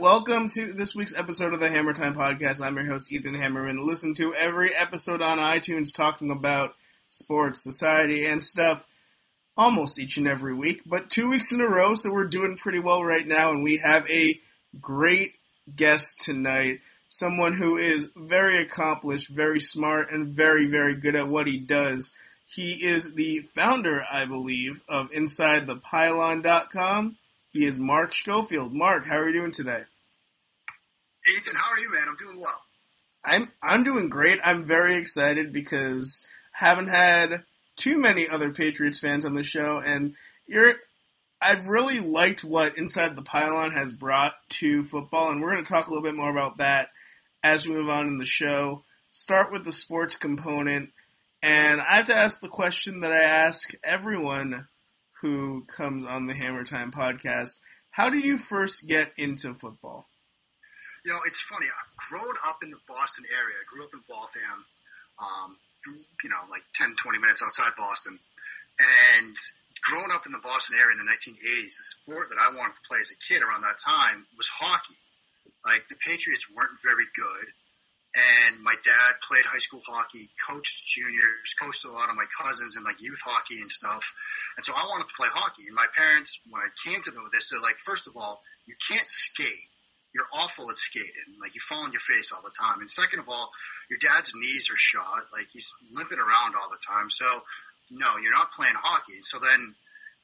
welcome to this week's episode of the Hammertime Podcast. I'm your host, Ethan Hammerman. Listen to every episode on iTunes talking about sports, society, and stuff almost each and every week, but two weeks in a row, so we're doing pretty well right now, and we have a great guest tonight. Someone who is very accomplished, very smart, and very, very good at what he does. He is the founder, I believe, of InsideThePylon.com. He is Mark Schofield. Mark, how are you doing today? Ethan, how are you, man? I'm doing well. I'm I'm doing great. I'm very excited because haven't had too many other Patriots fans on the show, and you're. I've really liked what Inside the Pylon has brought to football, and we're going to talk a little bit more about that as we move on in the show. Start with the sports component, and I have to ask the question that I ask everyone who comes on the Hammertime podcast. How did you first get into football? You know, it's funny. Growing up in the Boston area, I grew up in Waltham. Um, you know, like 10, 20 minutes outside Boston. And growing up in the Boston area in the 1980s, the sport that I wanted to play as a kid around that time was hockey. Like the Patriots weren't very good. And my dad played high school hockey, coached juniors, coached a lot of my cousins in like youth hockey and stuff. And so I wanted to play hockey. And my parents, when I came to know this, they're like, first of all, you can't skate you're awful at skating. Like you fall on your face all the time. And second of all, your dad's knees are shot. Like he's limping around all the time. So no, you're not playing hockey. So then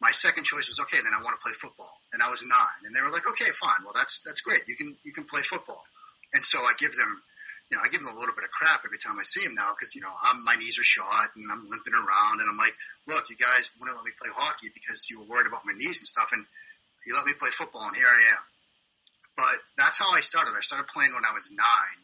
my second choice was okay. Then I want to play football. And I was nine, and they were like, okay, fine. Well, that's that's great. You can you can play football. And so I give them. You know, I give them a little bit of crap every time I see them now because you know I'm, my knees are shot and I'm limping around and I'm like, look, you guys wouldn't let me play hockey because you were worried about my knees and stuff, and you let me play football, and here I am. But that's how I started. I started playing when I was nine,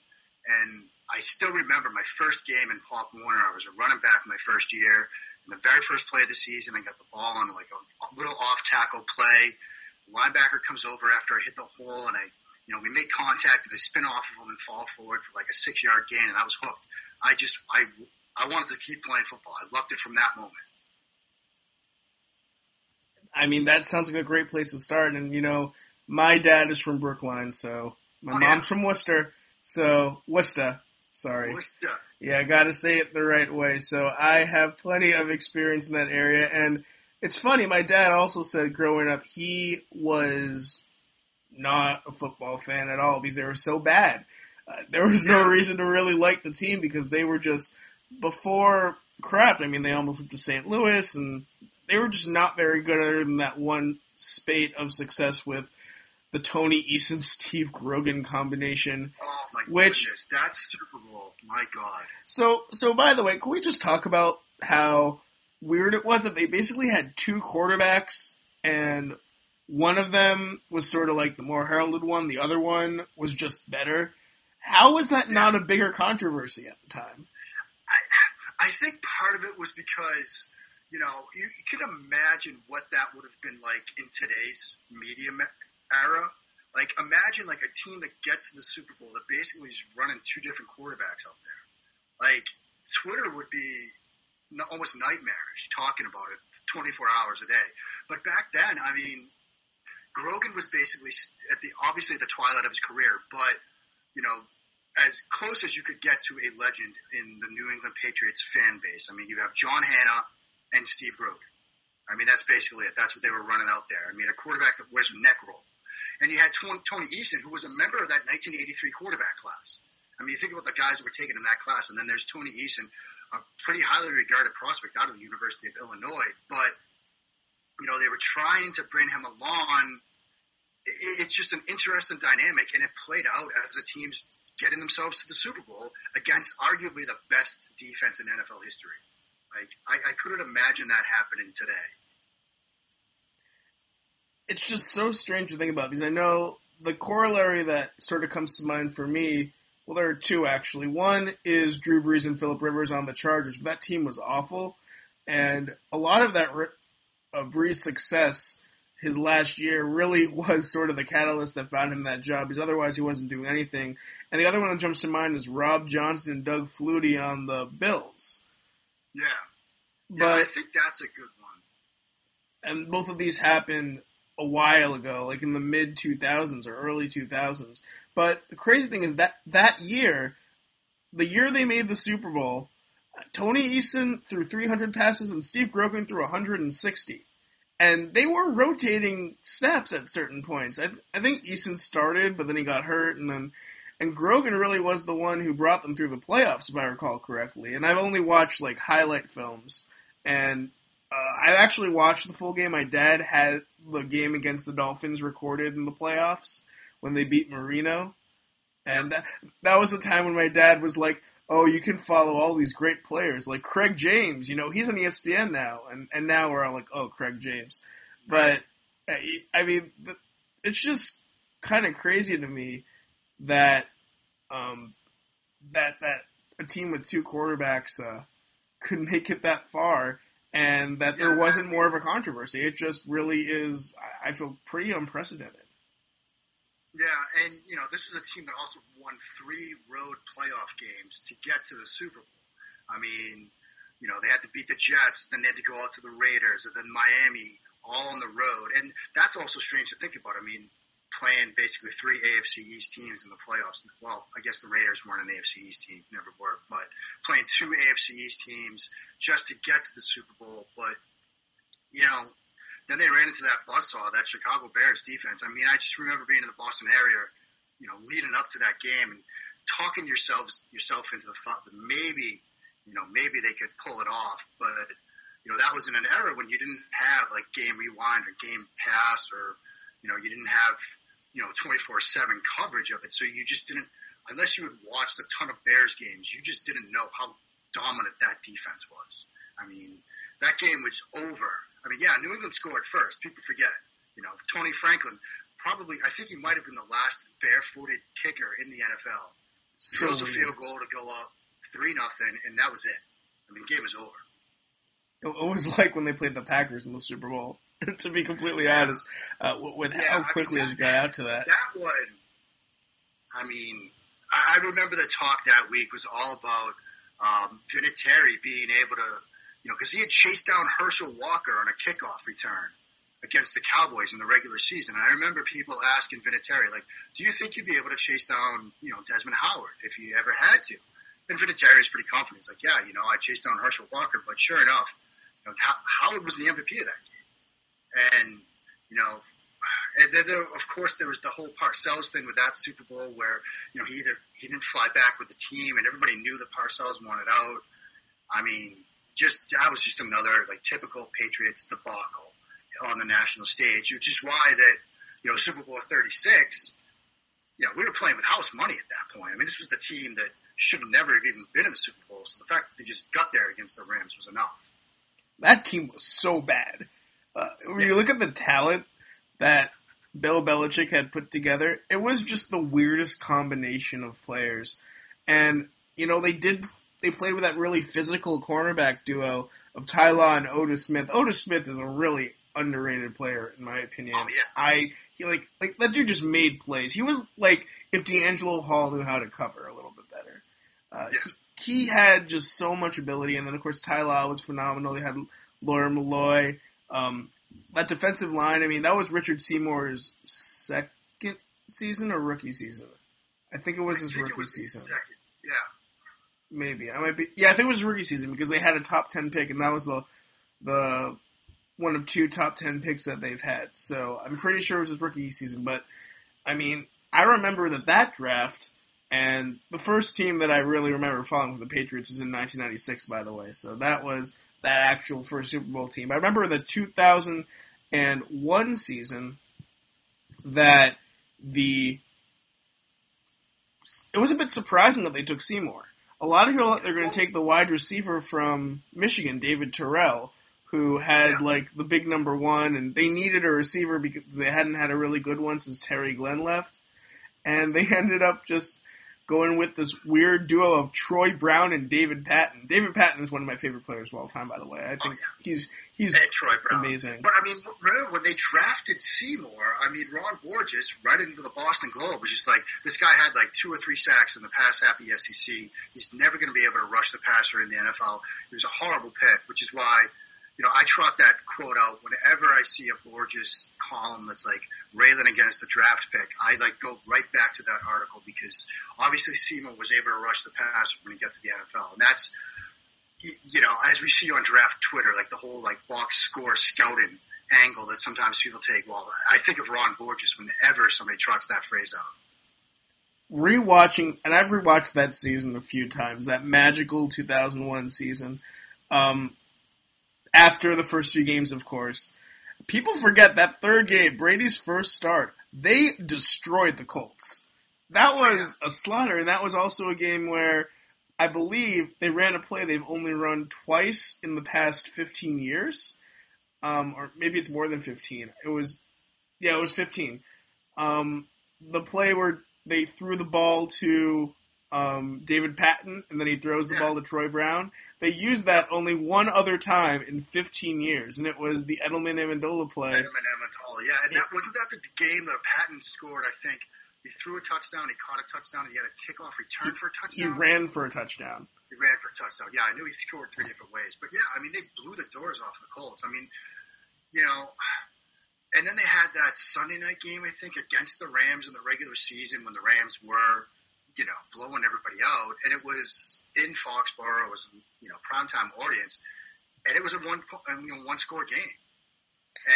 and I still remember my first game in Pop Warner. I was a running back my first year. In the very first play of the season, I got the ball on like a, little off tackle play. Linebacker comes over after I hit the hole, and I, you know, we make contact, and I spin off of him and fall forward for like a six yard gain, and I was hooked. I just, I, I wanted to keep playing football. I loved it from that moment. I mean, that sounds like a great place to start, and you know my dad is from Brookline, so my oh, mom's yeah. from Worcester, so Worcester. Sorry. Worcester. Yeah, I gotta say it the right way. So I have plenty of experience in that area, and it's funny. My dad also said growing up he was not a football fan at all because they were so bad. Uh, there was no reason to really like the team because they were just before Kraft. I mean, they almost went to St. Louis, and they were just not very good other than that one spate of success with the Tony Eason Steve Grogan combination. Oh my which, goodness, that's Super Bowl. My God. So so by the way, can we just talk about how weird it was that they basically had two quarterbacks and one of them was sort of like the more heralded one, the other one was just better. How was that yeah. not a bigger controversy at the time? I I think part of it was because you know, you, you can imagine what that would have been like in today's media era. Like imagine like a team that gets to the Super Bowl that basically is running two different quarterbacks out there. Like Twitter would be almost nightmarish talking about it 24 hours a day. But back then, I mean, Grogan was basically at the obviously at the twilight of his career, but you know, as close as you could get to a legend in the New England Patriots fan base. I mean, you have John Hannah and Steve Grogan. I mean, that's basically it. That's what they were running out there. I mean, a quarterback that wears a neck roll. And you had Tony Eason, who was a member of that 1983 quarterback class. I mean, you think about the guys that were taken in that class, and then there's Tony Eason, a pretty highly regarded prospect out of the University of Illinois. But, you know, they were trying to bring him along. It's just an interesting dynamic, and it played out as the teams getting themselves to the Super Bowl against arguably the best defense in NFL history. Like, I, I couldn't imagine that happening today it's just so strange to think about because I know the corollary that sort of comes to mind for me. Well, there are two actually. One is Drew Brees and Philip Rivers on the Chargers, but that team was awful, and a lot of that of Brees' success his last year really was sort of the catalyst that found him that job because otherwise he wasn't doing anything. And the other one that jumps to mind is Rob Johnson and Doug Flutie on the Bills. Yeah. Yeah, but, I think that's a good one. And both of these happened a while ago, like in the mid 2000s or early 2000s. But the crazy thing is that that year, the year they made the Super Bowl, Tony Eason threw 300 passes and Steve Grogan threw 160. And they were rotating snaps at certain points. I, I think Eason started, but then he got hurt, and then and Grogan really was the one who brought them through the playoffs, if I recall correctly. And I've only watched like highlight films, and uh, I actually watched the full game. My dad had the game against the Dolphins recorded in the playoffs when they beat Marino, and that, that was the time when my dad was like, "Oh, you can follow all these great players like Craig James. You know, he's on ESPN now." And and now we're all like, "Oh, Craig James," but I mean, it's just kind of crazy to me that um, that that a team with two quarterbacks uh, could make it that far, and that there wasn't more of a controversy. It just really is. I feel pretty unprecedented. Yeah, and you know this was a team that also won three road playoff games to get to the Super Bowl. I mean, you know they had to beat the Jets, then they had to go out to the Raiders, and then Miami, all on the road. And that's also strange to think about. I mean, playing basically three AFC East teams in the playoffs. Well, I guess the Raiders weren't an AFC East team, never were, but playing two AFC East teams just to get to the Super Bowl. But you know, then they ran into that buzzsaw, that Chicago Bears defense. I mean, I just remember being in the Boston area, you know, leading up to that game and talking yourselves yourself into the thought that maybe, you know, maybe they could pull it off. But you know, that was in an era when you didn't have like game rewind or game pass or you know, you didn't have you know 24/7 coverage of it, so you just didn't unless you had watched a ton of Bears games, you just didn't know how dominant that defense was. I mean, that game was over I mean, yeah, New England scored first. People forget. You know, Tony Franklin probably, I think he might have been the last barefooted kicker in the NFL. So Drills a field goal to go up three nothing, and that was it. I mean, the game was over. It was like when they played the Packers in the Super Bowl. to be completely yeah. honest, uh, with yeah, how quickly I mean, that, you got out to that. That one, I mean, I remember the talk that week was all about um, Vinatieri being able to you know, because he had chased down Herschel Walker on a kickoff return against the Cowboys in the regular season. And I remember people asking Vinatieri, like, do you think you'd be able to chase down, you know, Desmond Howard if you ever had to? And Vinatieri is pretty confident. He's like, yeah, you know, I chased down Herschel Walker, but sure enough, you know, Howard was the MVP of that game. And, you know, then there, of course there was the whole Parcells thing with that Super Bowl where, you know, he either, he didn't fly back with the team and everybody knew that Parcells wanted out. I mean, just that was just another like typical Patriots debacle on the national stage, which is why that you know Super Bowl 36, you know, we were playing with house money at that point. I mean, this was the team that should have never have even been in the Super Bowl. So the fact that they just got there against the Rams was enough. That team was so bad. Uh, when you look at the talent that Bill Belichick had put together, it was just the weirdest combination of players. And you know, they did they played with that really physical cornerback duo of Ty Law and Otis Smith. Otis Smith is a really underrated player in my opinion. Oh, yeah. I he like like that dude just made plays. He was like if DeAngelo Hall knew how to cover a little bit better. Uh, yeah. he, he, had just so much ability, and then of course Ty Law was phenomenal. They had Lawyer Milloy. Um, that defensive line, I mean, that was Richard Seymour's second season or rookie season. I think it was his rookie was season. Second. Yeah. Maybe I might be. Yeah, I think it was rookie season because they had a top ten pick, and that was the the one of two top ten picks that they've had. So I'm pretty sure it was his rookie season. But I mean, I remember that that draft and the first team that I really remember following for the Patriots is in 1996, by the way. So that was that actual first Super Bowl team. I remember the 2001 season that the it was a bit surprising that they took Seymour. A lot of people thought they're going to take the wide receiver from Michigan, David Terrell, who had like the big number one, and they needed a receiver because they hadn't had a really good one since Terry Glenn left, and they ended up just going with this weird duo of Troy Brown and David Patten. David Patten is one of my favorite players of all time, by the way. I think oh, yeah. he's he's amazing. But I mean, remember when they drafted Seymour? I mean, Ron Borges, right into the Boston Globe, was just like this guy had like two or three sacks in the pass happy SEC. He's never going to be able to rush the passer in the NFL. He was a horrible pick, which is why you know, I trot that quote out whenever I see a Borges column that's like railing against the draft pick. I like go right back to that article because obviously Seymour was able to rush the passer when he got to the NFL, and that's you know, as we see on draft Twitter, like the whole like box score scouting angle that sometimes people take. Well, I think of Ron Borges whenever somebody trots that phrase out. Rewatching, and I've rewatched that season a few times, that magical 2001 season. Um, after the first few games, of course. People forget that third game, Brady's first start, they destroyed the Colts. That was a slaughter, and that was also a game where I believe they ran a play they've only run twice in the past 15 years. Um, or maybe it's more than 15. It was, yeah, it was 15. Um, the play where they threw the ball to um, David Patten, and then he throws the yeah. ball to Troy Brown. They used that only one other time in 15 years, and it was the Edelman Amendola play. Edelman Amendola, yeah, and that wasn't that the game that Patten scored. I think he threw a touchdown, he caught a touchdown, and he had a kickoff return for a touchdown. He ran for a touchdown. He ran for a touchdown. Yeah, I knew he scored three different ways, but yeah, I mean they blew the doors off the Colts. I mean, you know. And then they had that Sunday night game, I think, against the Rams in the regular season when the Rams were you know, blowing everybody out. And it was in Foxborough. It was, you know, primetime audience. And it was a one, you know, one score game.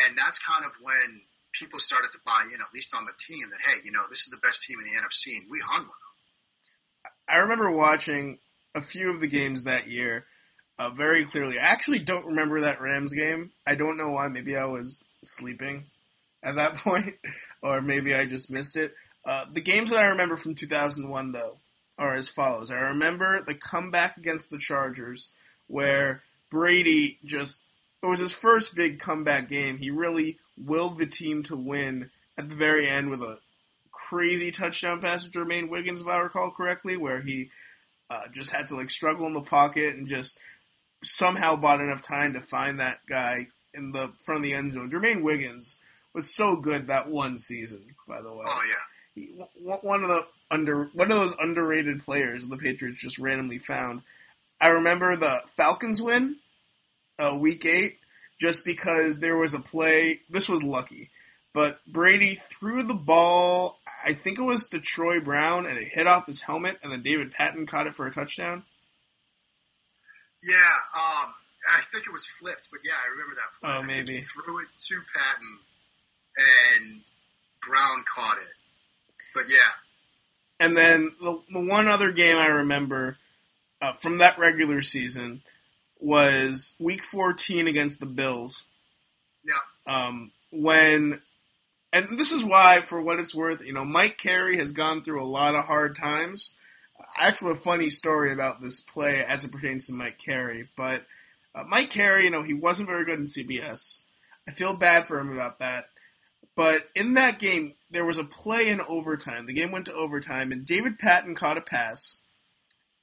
And that's kind of when people started to buy in, at least on the team, that, hey, you know, this is the best team in the NFC, and we hung with them. I remember watching a few of the games that year uh, very clearly. I actually don't remember that Rams game. I don't know why. Maybe I was sleeping at that point, or maybe I just missed it. Uh, the games that I remember from 2001, though, are as follows. I remember the comeback against the Chargers, where Brady just, it was his first big comeback game. He really willed the team to win at the very end with a crazy touchdown pass to Jermaine Wiggins, if I recall correctly, where he uh, just had to like struggle in the pocket and just somehow bought enough time to find that guy in the front of the end zone. Jermaine Wiggins was so good that one season, by the way. Oh yeah one of the under one of those underrated players the Patriots just randomly found. I remember the Falcons win, uh, week eight, just because there was a play. This was lucky, but Brady threw the ball. I think it was to Troy Brown, and it hit off his helmet, and then David Patten caught it for a touchdown. Yeah, um, I think it was flipped, but yeah, I remember that play. Oh, maybe. he threw it to Patten, and Brown caught it. But yeah. And then the, the one other game I remember uh, from that regular season was Week 14 against the Bills. Yeah. Um, when, and this is why, for what it's worth, you know, Mike Carey has gone through a lot of hard times. Actually a funny story about this play as it pertains to Mike Carey, but uh, Mike Carey, you know, he wasn't very good in CBS. I feel bad for him about that. But in that game, there was a play in overtime. The game went to overtime, and David Patten caught a pass,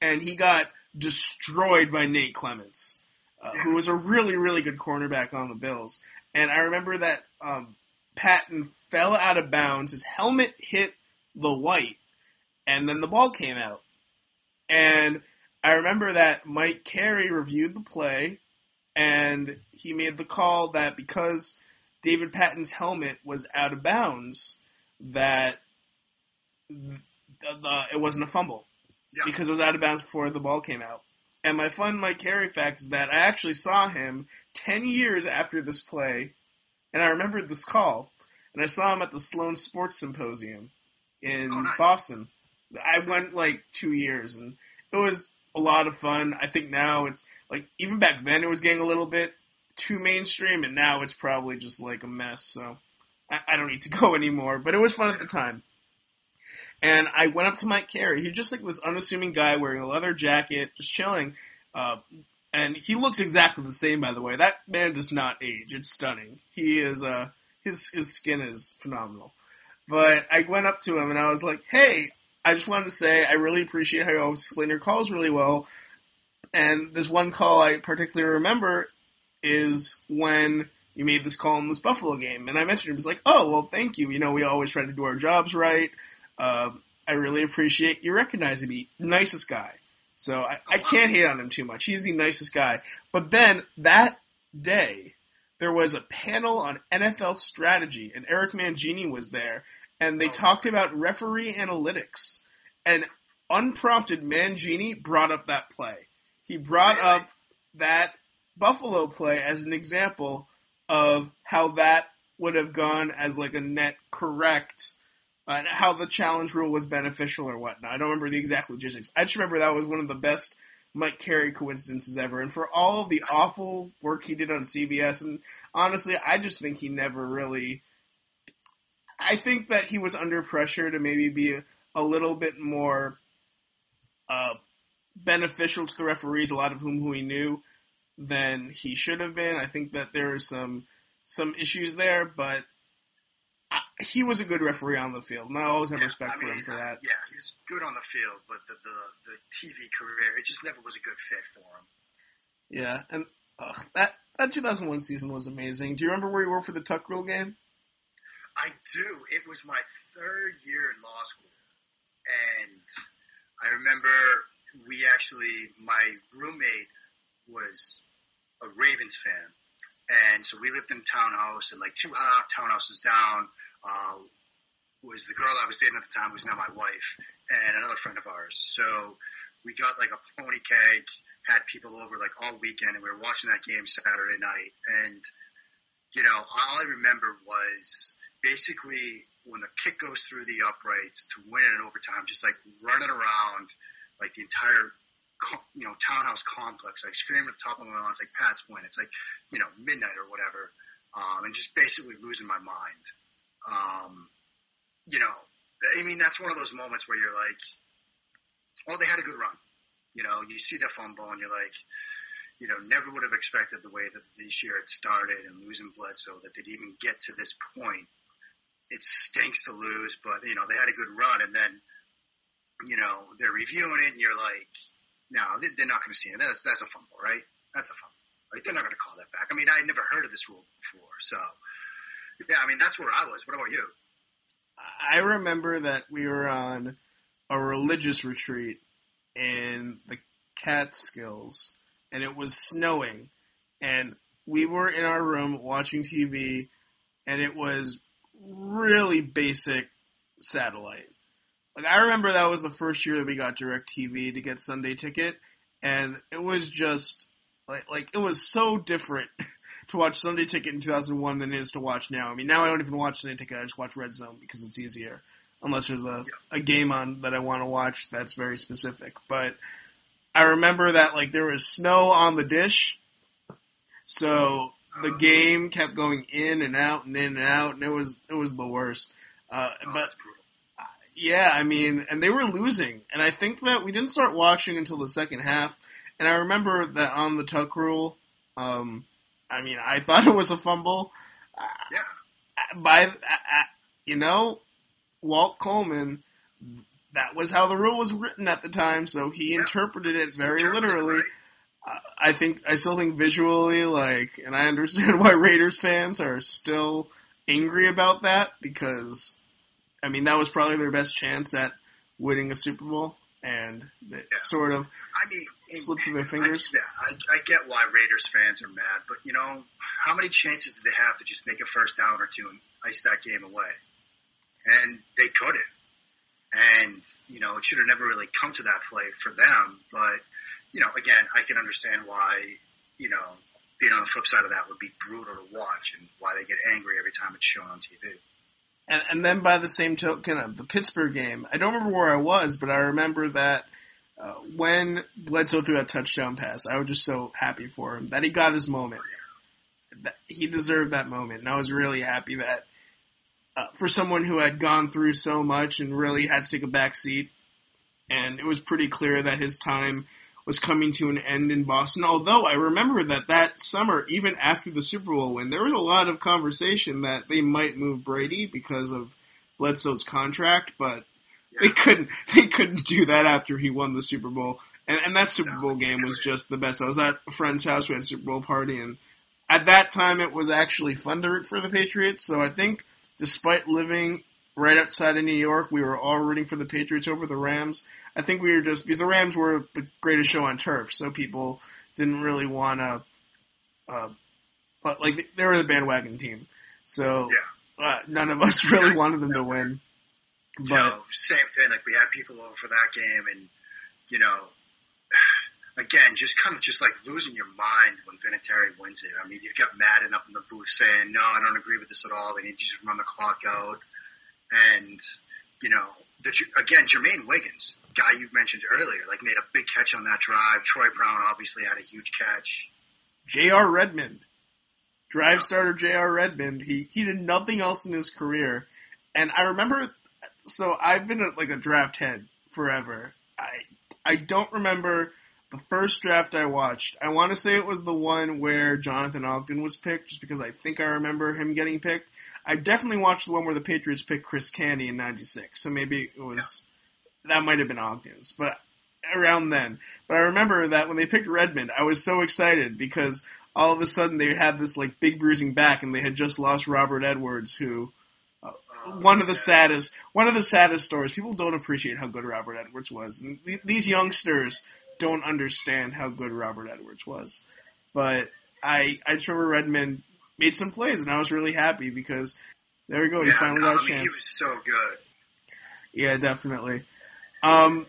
and he got destroyed by Nate Clements, uh, who was a really, really good cornerback on the Bills. And I remember that um, Patten fell out of bounds. His helmet hit the white, and then the ball came out. And I remember that Mike Carey reviewed the play, and he made the call that because David Patten's helmet was out of bounds, that the, the, it wasn't a fumble yeah. because it was out of bounds before the ball came out. And my fun Mike Carey fact is that I actually saw him ten years after this play, and I remembered this call, and I saw him at the Sloan Sports Symposium in oh, nice. Boston. I went like two years, and it was a lot of fun. I think now it's like even back then it was getting a little bit too mainstream, and now it's probably just like a mess. So I, I don't need to go anymore. But it was fun at the time. And I went up to Mike Carey. He's just like this unassuming guy wearing a leather jacket, just chilling. Uh, and he looks exactly the same, by the way. That man does not age. It's stunning. He is, uh, his, his skin is phenomenal. But I went up to him and I was like, hey, I just wanted to say I really appreciate how you always explain your calls really well. And this one call I particularly remember is when you made this call in this Buffalo game. And I mentioned it was like, oh, well, thank you. You know, we always try to do our jobs right. Uh, I really appreciate you recognizing me. Nicest guy. So I, I can't hate on him too much. He's the nicest guy. But then that day, there was a panel on NFL strategy, and Eric Mangini was there, and they talked about referee analytics. And unprompted, Mangini brought up that play. He brought up that Buffalo play as an example of how that would have gone as like a net correct, uh, how the challenge rule was beneficial or whatnot. I don't remember the exact logistics. I just remember that was one of the best Mike Carey coincidences ever. And for all of the awful work he did on CBS, and honestly, I just think he never really. I think that he was under pressure to maybe be a, a little bit more uh, beneficial to the referees, a lot of whom who he knew, than he should have been. I think that there are some some issues there, but I, he was a good referee on the field, and I always have Yeah, respect I for mean, him for uh, that. Yeah, he was good on the field, but the, the the TV career, it just never was a good fit for him. Yeah, and ugh, that that 2001 season was amazing. Do you remember where you were for the Tuck Rule game? I do. It was my third year in law school, and I remember we actually, my roommate was a Ravens fan, and so we lived in a townhouse, and like two uh, townhouses down uh, was the girl I was dating at the time, who's now my wife, and another friend of ours. So we got like a pony cake, had people over like all weekend, and we were watching that game Saturday night, and you know, all I remember was basically when the kick goes through the uprights to win it in overtime, just like running around like the entire you know townhouse complex, like screaming at the top of my lungs, like Pat's win. It's like you know midnight or whatever, um, and just basically losing my mind. Um, you know, I mean that's one of those moments where you're like, oh, they had a good run. You know, you see that fumble and you're like, you know, never would have expected the way that this year had started and losing Bledsoe that they'd even get to this point. It stinks to lose, but you know they had a good run, and then you know they're reviewing it, and you're like, no, they- they're not going to see it. That's that's a fumble, right? That's a fumble. Like they're not going to call that back. I mean, I had never heard of this rule before, so yeah. I mean, that's where I was. What about you? I remember that we were on a religious retreat in the Catskills, and it was snowing, and we were in our room watching TV, and it was really basic satellite. Like I remember that was the first year that we got DirecTV to get Sunday Ticket, and it was just like like it was so different to watch Sunday Ticket in 2001 than it is to watch now. I mean, now I don't even watch Sunday Ticket; I just watch Red Zone because it's easier. Unless there's a a game on that I want to watch that's very specific. But I remember that like there was snow on the dish, so the game kept going in and out and in and out, and it was it was the worst. Uh, but. Yeah, I mean, and they were losing, and I think that we didn't start watching until the second half. And I remember that on the tuck rule, um, I mean, I thought it was a fumble. Yeah. By uh, you know, Walt Coleman, that was how the rule was written at the time, so he Yeah. interpreted it very Interpreted, literally. right? Uh, I think I still think visually, like, and I understand why Raiders fans are still angry about that because, I mean, that was probably their best chance at winning a Super Bowl, and it Yeah. sort of I mean, slipped through their fingers. yeah, I, I get why Raiders fans are mad, but you know, how many chances did they have to just make a first down or two and ice that game away? And they couldn't. And, you know, it should have never really come to that play for them. But, you know, again, I can understand why, you know, being on the flip side of that would be brutal to watch and why they get angry every time it's shown on TV. And, and then by the same token of the Pittsburgh game, I don't remember where I was, but I remember that uh, when Bledsoe threw that touchdown pass, I was just so happy for him that he got his moment. That he deserved that moment, and I was really happy that uh, for someone who had gone through so much and really had to take a back seat, and it was pretty clear that his time was coming to an end in Boston. Although I remember that that summer, even after the Super Bowl win, there was a lot of conversation that they might move Brady because of Bledsoe's contract, but they couldn't. They couldn't do that after he won the Super Bowl. And, and that Super Bowl game was just the best. I was at a friend's house. We had a Super Bowl party, and at that time, it was actually fun to root for the Patriots. So I think, despite living right outside of New York, we were all rooting for the Patriots over the Rams. I think we were just because the Rams were the greatest show on turf, so people didn't really want to uh, but like they were the bandwagon team, so Yeah. uh, none of us really wanted them to win. you But know, same thing. Like we had people over for that game, and you know, again, just kind of just like losing your mind when Vinatieri wins it. I mean, you've got Madden up in the booth saying, "No, I don't agree with this at all. They need to just run the clock out." And you know, the, again, Jermaine Wiggins, guy you mentioned earlier, like made a big catch on that drive. Troy Brown obviously had a huge catch. J.R. Redmond, drive starter J.R. Redmond, he he did nothing else in his career, and I remember. So I've been a, like a draft head forever. I I don't remember the first draft I watched. I want to say it was the one where Jonathan Ogden was picked, just because I think I remember him getting picked. I definitely watched the one where the Patriots picked Chris Canty in '96, so maybe it was that might have been Ogden's, but around then. But I remember that when they picked Redmond, I was so excited because all of a sudden they had this like big bruising back, and they had just lost Robert Edwards, who uh, one of the saddest one of the saddest stories. People don't appreciate how good Robert Edwards was, and th- these youngsters don't understand how good Robert Edwards was. But I I just remember Redmond made some plays, and I was really happy because there we go, he Yeah, finally no, got a I mean, he chance. was so good. Yeah, definitely. Um,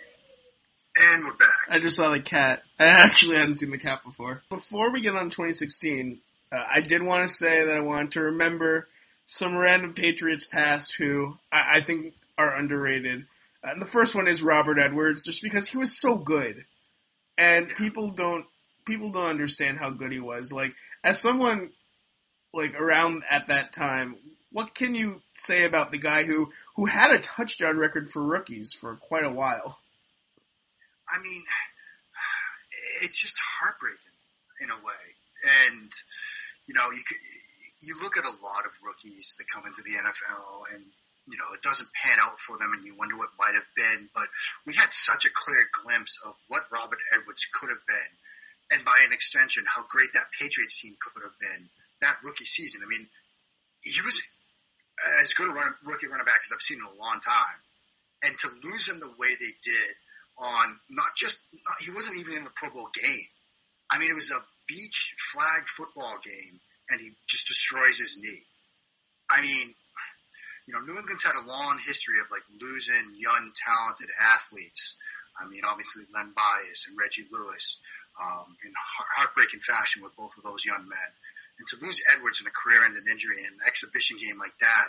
And we're back. I just saw the cat. I actually hadn't seen the cat before. Before we get on 2016, uh, I did want to say that I wanted to remember some random Patriots past who I, I think are underrated. Uh, and the first one is Robert Edwards, just because he was so good, and people don't people don't understand how good he was. Like as someone like around at that time, what can you say about the guy who who had a touchdown record for rookies for quite a while? I mean, it's just heartbreaking in a way. And you know, you could, you look at a lot of rookies that come into the NFL, and you know, it doesn't pan out for them, and you wonder what might have been. But we had such a clear glimpse of what Robert Edwards could have been, and by an extension, how great that Patriots team could have been that rookie season. I mean, he was as good a run, rookie running back as I've seen in a long time, and to lose him the way they did on not just not, he wasn't even in the Pro Bowl game. I mean, it was a beach flag football game, and he just destroys his knee. I mean, you know, New England's had a long history of like losing young, talented athletes. I mean, obviously Len Bias and Reggie Lewis um, in heart- heartbreaking fashion with both of those young men. And to lose Edwards in a career-ending injury in an exhibition game like that,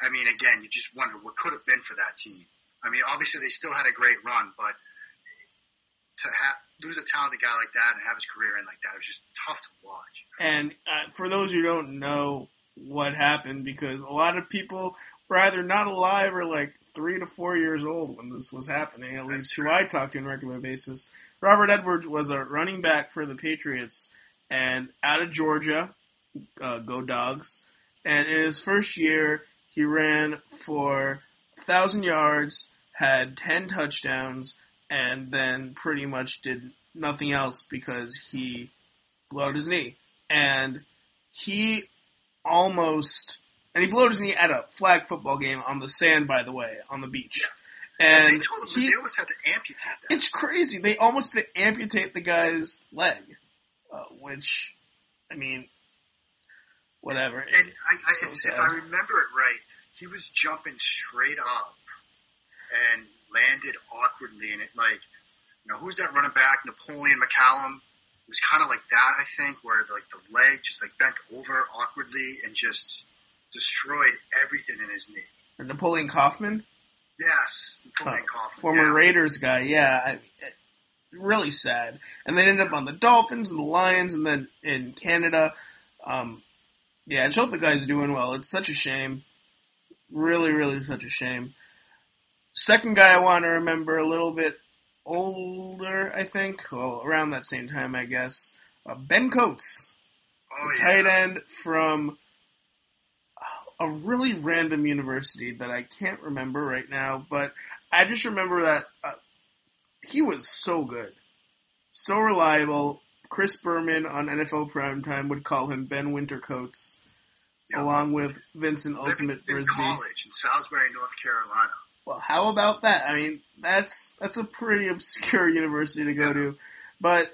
I mean, again, you just wonder what could have been for that team. I mean, obviously they still had a great run, but to ha- lose a talented guy like that and have his career end like that, it was just tough to watch. And uh, for those who don't know what happened, because a lot of people were either not alive or like three to four years old when this was happening, at least who I talked to on a regular basis. Robert Edwards was a running back for the Patriots and out of Georgia, uh, go dogs. And in his first year, he ran for 1,000 yards, had 10 touchdowns, and then pretty much did nothing else because he blew out his knee. And he almost, and he blew out his knee at a flag football game on the sand, by the way, on the beach. And, And they told him he, they almost had to amputate it's crazy. They almost had to amputate the guy's leg, uh, which, I mean, whatever. And I, I, So if, I remember it right, he was jumping straight up and landed awkwardly, and it like, you know, who's that running back? Napoleon McCallum. It was kind of like that, I think, where like the leg just like bent over awkwardly and just destroyed everything in his knee. Or Napoleon Kaufman, Yes, Napoleon Uh, Kaufman. former yeah. Raiders guy. Yeah, I, really sad. And they ended up on the Dolphins and the Lions, and then in Canada. Um, yeah, I hope the guy's doing well. It's such a shame. Really, really such a shame. Second guy I want to remember a little bit older, I think. Well, around that same time, I guess. Uh, ben Coates, Oh, the yeah. tight end from a really random university that I can't remember right now, but I just remember that uh, he was so good, so reliable. Chris Berman on NFL Primetime would call him Ben Wintercoats, Yeah. along with Vincent Ultimate in Frisbee. college in Salisbury, North Carolina. Well, how about that? I mean, that's that's a pretty obscure university to go Yeah. to, but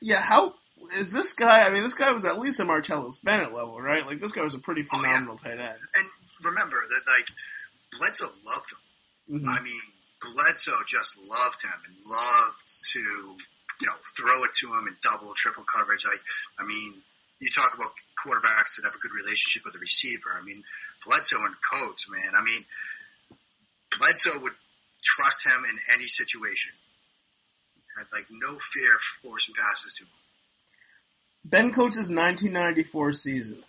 yeah, how is this guy? I mean, this guy was at least a Martellus Bennett level, right? Like this guy was a pretty phenomenal oh, yeah. tight end. And remember that like Bledsoe loved him. Mm-hmm. I mean, Bledsoe just loved him and loved to you know throw it to him in double, triple coverage. Like I mean, you talk about quarterbacks that have a good relationship with the receiver. I mean, Bledsoe and Coates, man. I mean, Bledsoe would trust him in any situation. Had like no fear of forcing passes to him. Ben Coates' 1994 season.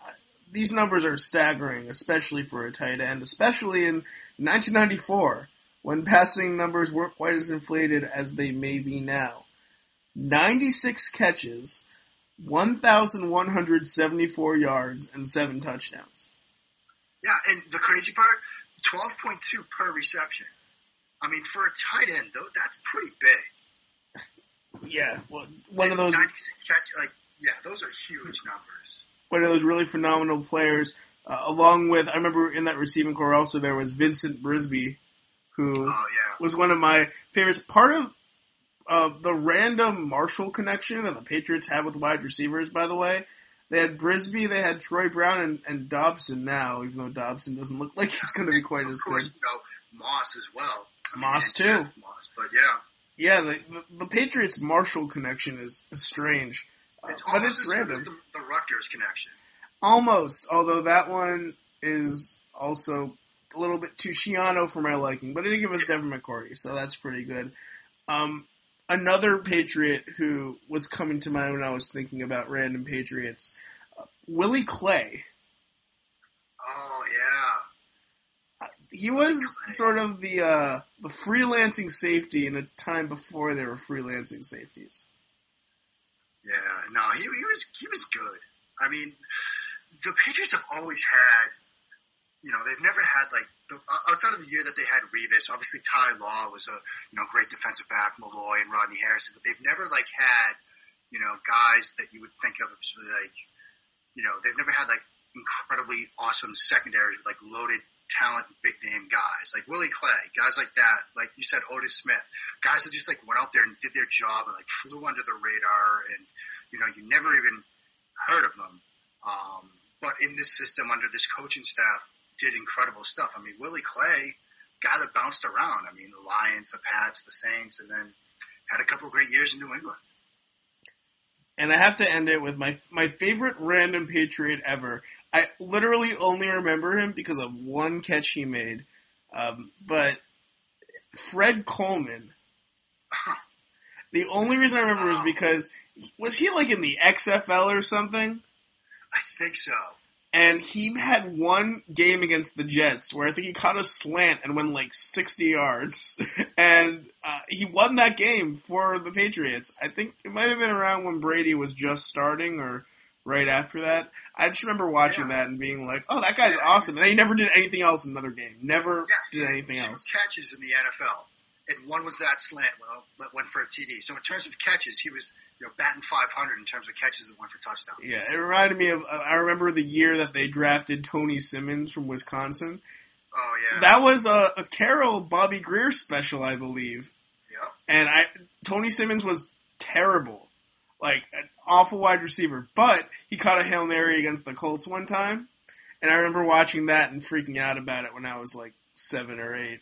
These numbers are staggering, especially for a tight end, especially in 1994 when passing numbers weren't quite as inflated as they may be now. 96 catches, 1,174 yards, and 7 touchdowns. Yeah, and the crazy part, 12.2 per reception. I mean, for a tight end, though, that's pretty big. Yeah, well, one and of those. 96 catch, like, yeah, those are huge numbers. One of those really phenomenal players. Uh, along with, I remember in that receiving corps also there was Vincent Brisby, who oh, yeah. was one of my favorites. Part of uh, the random Marshall connection that the Patriots have with wide receivers, by the way. They had Brisby, they had Troy Brown, and, and Dobson now, even though Dobson doesn't look like he's going to be quite as course, good. You know, Moss as well. I Moss too. Moss, but yeah. Yeah, the, the, the Patriots Marshall connection is, is strange. Uh, it's uh, but it's random. The, the Rutgers connection. Almost, although that one is also a little bit too Schiano for my liking, but they did give us Devin McCourty, so that's pretty good. Um, another Patriot who was coming to mind when I was thinking about random Patriots, uh, Willie Clay. Oh yeah. Uh, he was sort of the uh, the freelancing safety in a time before there were freelancing safeties. Yeah, no, he, he was he was good. I mean, the Patriots have always had you know, they've never had like the, outside of the year that they had Revis. Obviously, Ty Law was a you know great defensive back, Milloy and Rodney Harrison, but they've never like had you know guys that you would think of as like you know they've never had like incredibly awesome secondaries with like loaded talent, big name guys like Willie Clay, guys like that. Like you said, Otis Smith, guys that just like went out there and did their job and like flew under the radar, and you know you never even heard of them. Um, but in this system, under this coaching staff, did incredible stuff. I mean, Willie Clay, guy that bounced around. I mean, the Lions, the Pats, the Saints, and then had a couple great years in New England. And I have to end it with my my favorite random Patriot ever. I literally only remember him because of one catch he made. Um, but Fred Coleman. the only reason I remember wow. was because was he like in the XFL or something? I think so and he had one game against the Jets where I think he caught a slant and went like 60 yards, and uh, he won that game for the Patriots. I think it might have been around when Brady was just starting or right after that. I just remember watching yeah. that and being like, "Oh, that guy's yeah. awesome!" And then he never did anything else in another game. Never yeah, did anything else. Catches in the NFL and one was that slant that went for a TD. So in terms of catches, he was you know batting 500 in terms of catches that went for touchdowns. Yeah, it reminded me of I remember the year that they drafted Tony Simmons from Wisconsin. Oh yeah, that was a, a Carroll Bobby Grier special, I believe. Yeah, and I Tony Simmons was terrible, like an awful wide receiver, but he caught a hail mary against the Colts one time, and I remember watching that and freaking out about it when I was like seven or eight.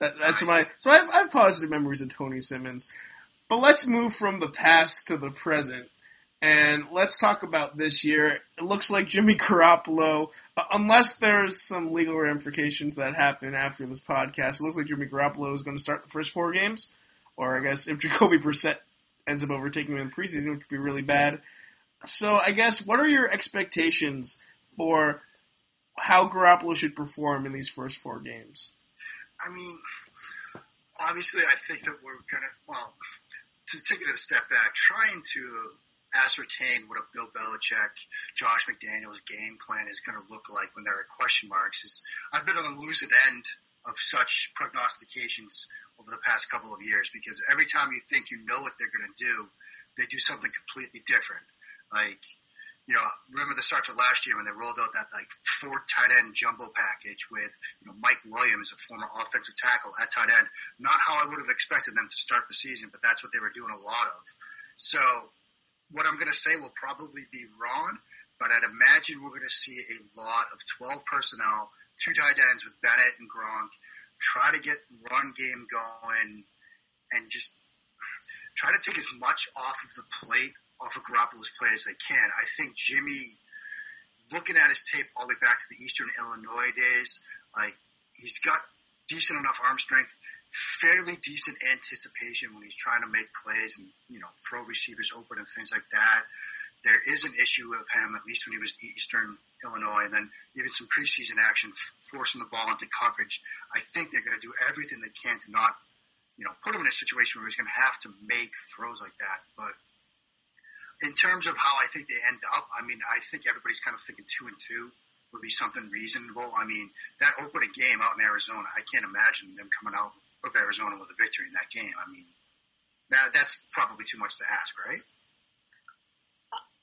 That, that's my so I have, I have positive memories of Tony Simmons. But let's move from the past to the present. And let's talk about this year. It looks like Jimmy Garoppolo, uh, unless there's some legal ramifications that happen after this podcast, it looks like Jimmy Garoppolo is going to start the first four games. Or I guess if Jacoby Brissett ends up overtaking him in the preseason, which would be really bad. So I guess what are your expectations for how Garoppolo should perform in these first four games? I mean, obviously, I think that we're gonna well to take it a step back, trying to ascertain what a Bill Belichick, Josh McDaniels game plan is going to look like when there are question marks. Is I've been on the losing end of such prognostications over the past couple of years because every time you think you know what they're going to do, they do something completely different. Like you know, remember the start of last year when they rolled out that like four tight end jumbo package with you know Mike Williams, a former offensive tackle at tight end. Not how I would have expected them to start the season, but that's what they were doing a lot of. So what I'm going to say will probably be wrong, but I'd imagine we're going to see a lot of 12 personnel, two tight ends with Bennett and Gronk, try to get run game going, and just try to take as much off of the plate, off of Garoppolo's plate as they can. I think Jimmy, looking at his tape all the way back to the Eastern Illinois days, like he's got decent enough arm strength fairly decent anticipation when he's trying to make plays and you know throw receivers open and things like that. There is an issue of him, at least when he was Eastern Illinois, and then even some preseason action forcing the ball into coverage. I think they're going to do everything they can to not, you know, put him in a situation where he's going to have to make throws like that. But in terms of how I think they end up, I mean, I think everybody's kind of thinking two and two would be something reasonable. I mean, that opening game out in Arizona, I can't imagine them coming out of Arizona with a victory in that game. I mean, that that's probably too much to ask, right?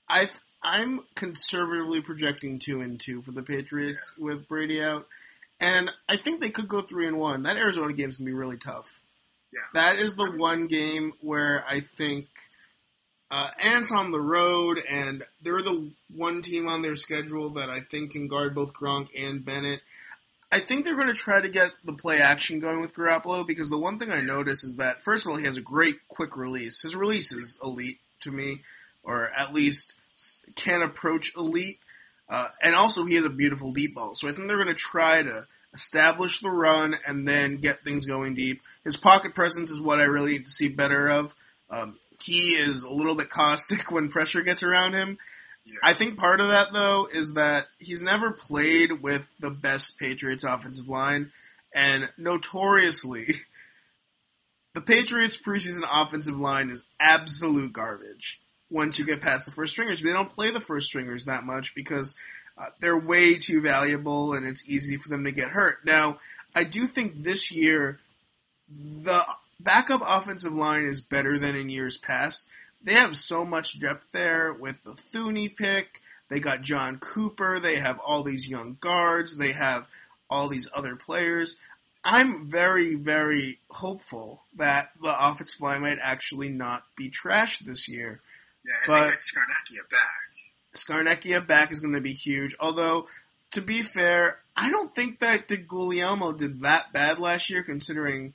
I I'm conservatively projecting two and two for the Patriots yeah. with Brady out, and I think they could go three and one. That Arizona game's gonna be really tough. Yeah. That is the one game where I think. Uh, and it's on the road, and they're the one team on their schedule that I think can guard both Gronk and Bennett. I think they're going to try to get the play action going with Garoppolo because the one thing I notice is that first of all he has a great quick release. His release is elite to me, or at least can approach elite. Uh, and also he has a beautiful deep ball. So I think they're going to try to establish the run and then get things going deep. His pocket presence is what I really need to see better of. Um, he is a little bit caustic when pressure gets around him, I think part of that though is that he's never played with the best Patriots offensive line, and notoriously, the Patriots preseason offensive line is absolute garbage. Once you get past the first stringers, they don't play the first stringers that much because uh, they're way too valuable and it's easy for them to get hurt. Now, I do think this year the backup offensive line is better than in years past they have so much depth there with the Thuney pick. They got John Cooper. They have all these young guards. They have all these other players. I'm very, very hopeful that the offensive line might actually not be trashed this year. Yeah, I but think Scarnecchia back. Scarnecchia back is going to be huge. Although, to be fair, I don't think that DeGuglielmo did that bad last year, considering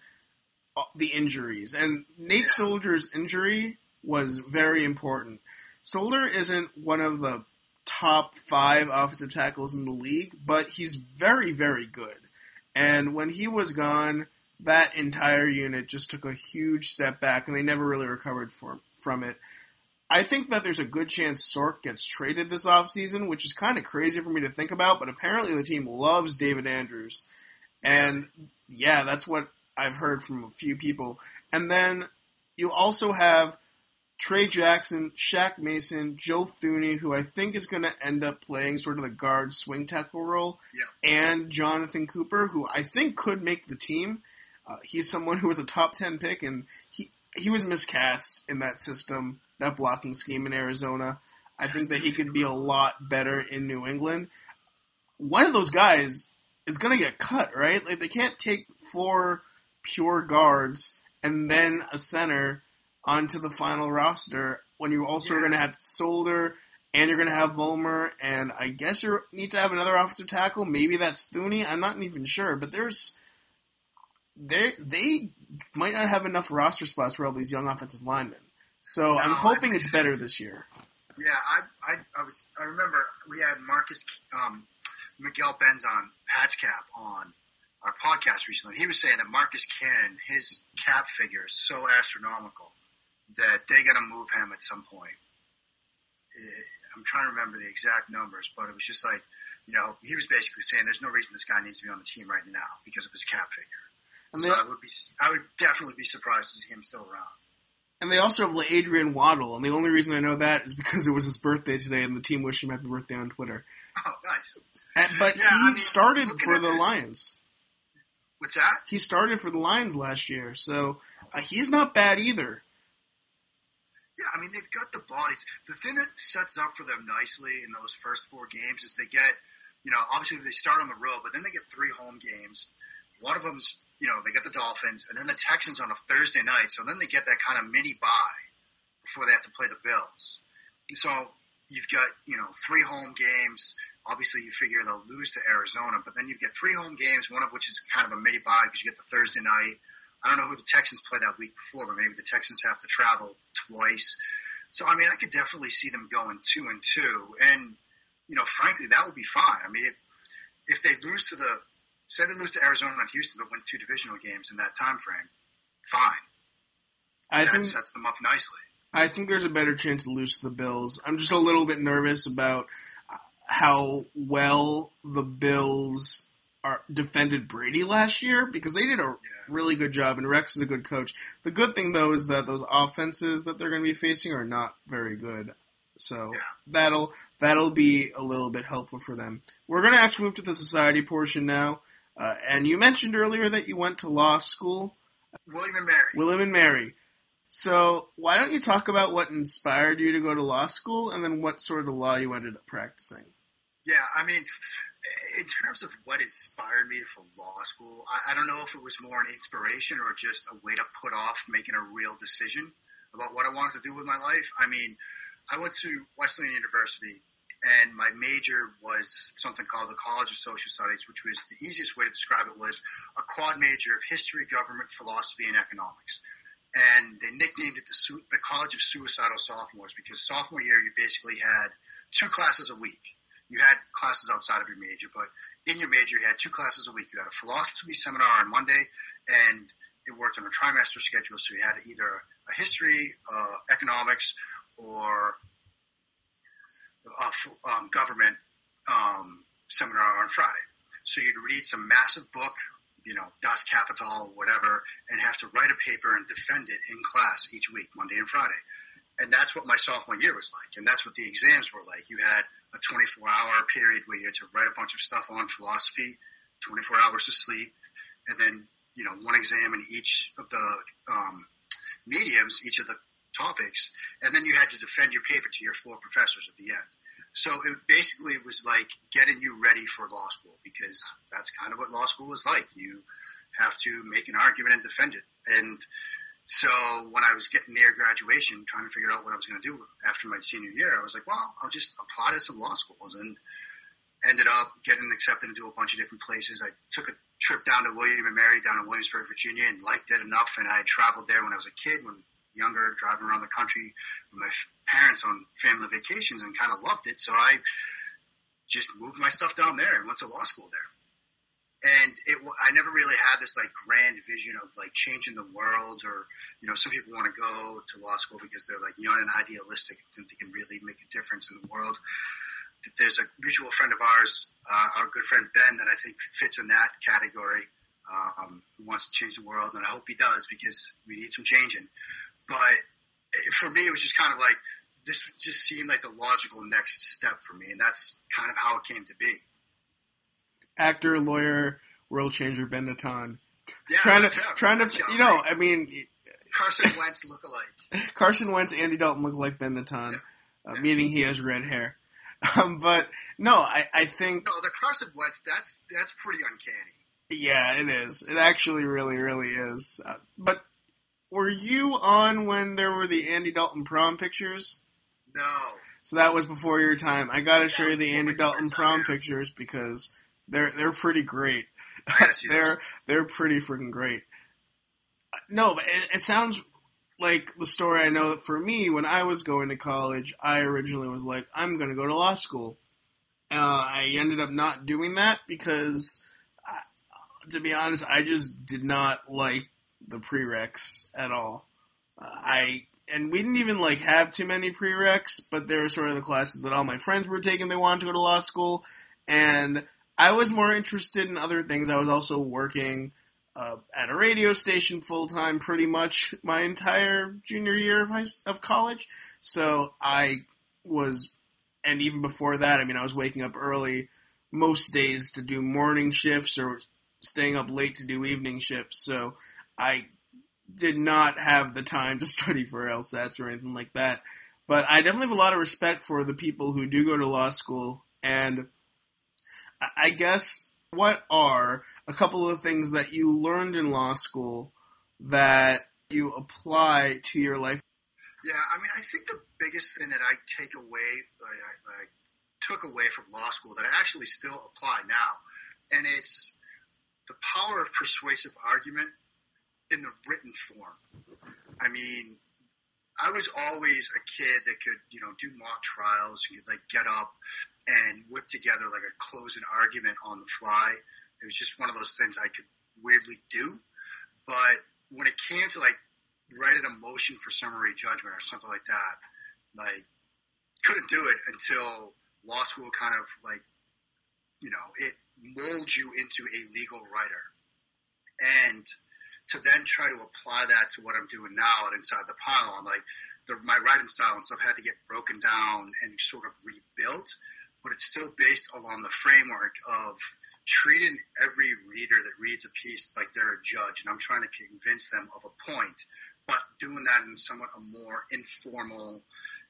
Uh, the injuries. And Nate. Solder's injury was very important. Solder isn't one of the top five offensive tackles in the league, but he's very, very good. And when he was gone, that entire unit just took a huge step back, and they never really recovered for, from it. I think that there's a good chance Stork gets traded this offseason, which is kind of crazy for me to think about, but apparently the team loves David Andrews. And yeah, that's what I've heard from a few people. And then you also have Trey Jackson, Shaq Mason, Joe Thuney, who I think is going to end up playing sort of the guard swing tackle role, yeah. and Jonathan Cooper, who I think could make the team. Uh, he's someone who was a top ten pick, and he he was miscast in that system, that blocking scheme in Arizona. I think that he could be a lot better in New England. One of those guys is going to get cut, right? Like they can't take four pure guards and then a center onto the final roster when you also yeah. are going to have Solder and you're going to have Vollmer and I guess you need to have another offensive tackle. Maybe that's Thuney. I'm not even sure, but there's they they might not have enough roster spots for all these young offensive linemen. So no, I'm hoping it's better this year. Yeah, I, I I was I remember we had Marcus um, Miguel Benzan Pat's Cap on our podcast recently. He was saying that Marcus Cannon, his cap figure is so astronomical that they're going to move him at some point. Eh, I'm trying to remember the exact numbers, but it was just like, you know, he was basically saying there's no reason this guy needs to be on the team right now because of his cap figure. And so they, I would be, I would definitely be surprised to see him still around. And they also have Adrian Waddle, and the only reason I know that is because it was his birthday today, and the team wished him happy birthday on Twitter. Oh, nice. And, but yeah, he I mean, started for the this, Lions. What's that? He started for the Lions last year, so uh, he's not bad either. Yeah, I mean they've got the bodies. The thing that sets up for them nicely in those first four games is they get, you know, obviously they start on the road, but then they get three home games. One of them's, you know, they get the Dolphins, and then the Texans on a Thursday night. So then they get that kind of mini bye before they have to play the Bills. So you've got you know three home games. Obviously, you figure they'll lose to Arizona, but then you've got three home games, one of which is kind of a mini bye because you get the Thursday night. I don't know who the Texans play that week before, but maybe the Texans have to travel twice. So I mean, I could definitely see them going two and two, and you know, frankly, that would be fine. I mean, if, if they lose to the say they lose to Arizona and Houston, but win two divisional games in that time frame, fine. I that think sets them up nicely. I think there's a better chance to lose to the Bills. I'm just a little bit nervous about how well the Bills are defended Brady last year because they did a really good job and Rex is a good coach. The good thing though is that those offenses that they're going to be facing are not very good. So Yeah. that'll that'll be a little bit helpful for them. We're going to actually move to the society portion now. Uh, and you mentioned earlier that you went to law school. William and Mary. William and Mary. So why don't you talk about what inspired you to go to law school and then what sort of law you ended up practicing? Yeah, I mean, in terms of what inspired me for law school, I, I don't know if it was more an inspiration or just a way to put off making a real decision about what I wanted to do with my life. I mean, I went to Wesleyan University, and my major was something called the College of Social Studies, which was the easiest way to describe it was a quad major of history, government, philosophy, and economics. And they nicknamed it the, su- the College of Suicidal Sophomores because sophomore year you basically had two classes a week you had classes outside of your major, but in your major you had two classes a week. You had a philosophy seminar on Monday, and it worked on a trimester schedule. So you had either a history, uh, economics, or um, government um, seminar on Friday. So you'd read some massive book, you know, Das Kapital, whatever, and have to write a paper and defend it in class each week, Monday and Friday. And that's what my sophomore year was like. And that's what the exams were like. You had a 24 hour period where you had to write a bunch of stuff on philosophy, 24 hours to sleep, and then, you know, one exam in each of the um, mediums, each of the topics, and then you had to defend your paper to your four professors at the end. So it basically was like getting you ready for law school because that's kind of what law school is like. You have to make an argument and defend it. And so when I was getting near graduation, trying to figure out what I was going to do after my senior year, I was like, well, I'll just apply to some law schools and ended up getting accepted into a bunch of different places. I took a trip down to William and Mary down in Williamsburg, Virginia and liked it enough. And I traveled there when I was a kid, when younger, driving around the country with my parents on family vacations and kind of loved it. So I just moved my stuff down there and went to law school there and it I never really had this like grand vision of like changing the world or you know some people want to go to law school because they're like young and idealistic and think they can really make a difference in the world. There's a mutual friend of ours, uh, our good friend Ben, that I think fits in that category. Um, who wants to change the world, and I hope he does because we need some changing. But for me, it was just kind of like this just seemed like the logical next step for me, and that's kind of how it came to be. Actor, lawyer, world changer Ben Natan. Yeah, trying to, him. trying That's to, him, you know, right? I mean, Carson Wentz look-alike. Carson Wentz, Andy Dalton look like Ben Natan, uh, Yeah. meaning he has red hair. Um, but no, I, I think, No, the Carson Wentz, that's that's pretty uncanny. yeah, it is. It actually really, really is. Uh, but were you on when there were the Andy Dalton prom pictures? No. So that was before your time. I gotta show you the Andy Dalton prom pictures because they're they're pretty great. I gotta see they're they're pretty freaking great. No, but it, it sounds like the story I know that for me when I was going to college, I originally was like, I'm gonna go to law school. Uh, I ended up not doing that because, I, to be honest, I just did not like the prereqs at all. Uh, I and we didn't even like have too many prereqs, but they were sort of the classes that all my friends were taking. They wanted to go to law school, and I was more interested in other things. I was also working uh, at a radio station full time, pretty much my entire junior year of high of college. So I was, and even before that, I mean, I was waking up early most days to do morning shifts or staying up late to do evening shifts. So I did not have the time to study for LSATs or anything like that. But I definitely have a lot of respect for the people who do go to law school. And I- I guess what are a couple of things that you learned in law school that you apply to your life? Yeah, I mean, I think the biggest thing that I take away, I, that I took away from law school, that I actually still apply now, and it's the power of persuasive argument in the written form. I mean, I was always a kid that could, you know, do mock trials, you could like get up and whip together like a closing argument on the fly. It was just one of those things I could weirdly do. But when it came to like writing a motion for summary judgment or something like that, like couldn't do it until law school kind of like, you know, it molds you into a legal writer. And to then try to apply that to what I'm doing now at Inside the Pylon, like the, my writing style and stuff had to get broken down and sort of rebuilt, but it's still based along the framework of treating every reader that reads a piece like they're a judge, and I'm trying to convince them of a point, but doing that in somewhat a more informal,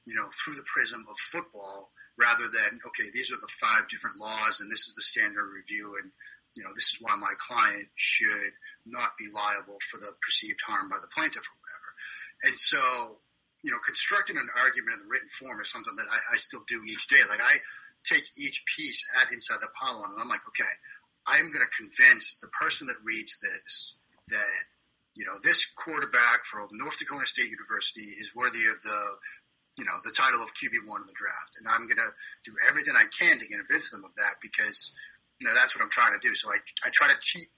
you know, through the prism of football rather than, okay, these are the five different laws and this is the standard review and, you know, this is why my client should not be liable for the perceived harm by the plaintiff or whatever. And so, you know, constructing an argument in the written form is something that I, I still do each day. Like I take each piece at Inside the Pylon and I'm like, okay, I'm going to convince the person that reads this that, you know, this quarterback from North Dakota State University is worthy of the you know, the title of QB1 in the draft. And I'm going to do everything I can to convince them of that because, you know, that's what I'm trying to do. So I, I try to keep,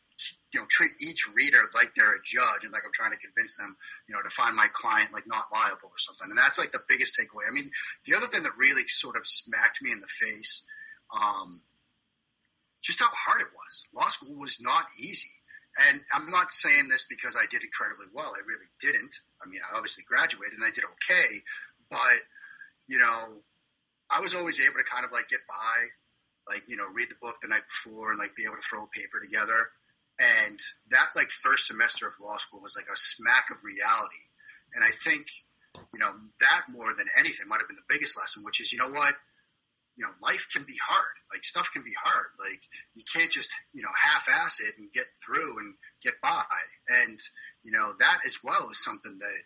you know, treat each reader like they're a judge and like I'm trying to convince them, you know, to find my client like not liable or something. And that's like the biggest takeaway. I mean, the other thing that really sort of smacked me in the face, um, just how hard it was. Law school was not easy. And I'm not saying this because I did incredibly well. I really didn't. I mean, I obviously graduated and I did okay, but, you know, I was always able to kind of like get by, like, you know, read the book the night before and like be able to throw a paper together. And that like first semester of law school was like a smack of reality. And I think, you know, that more than anything might have been the biggest lesson, which is, you know what? You know, life can be hard. Like stuff can be hard. Like you can't just, you know, half-ass it and get through and get by. And, you know, that as well is something that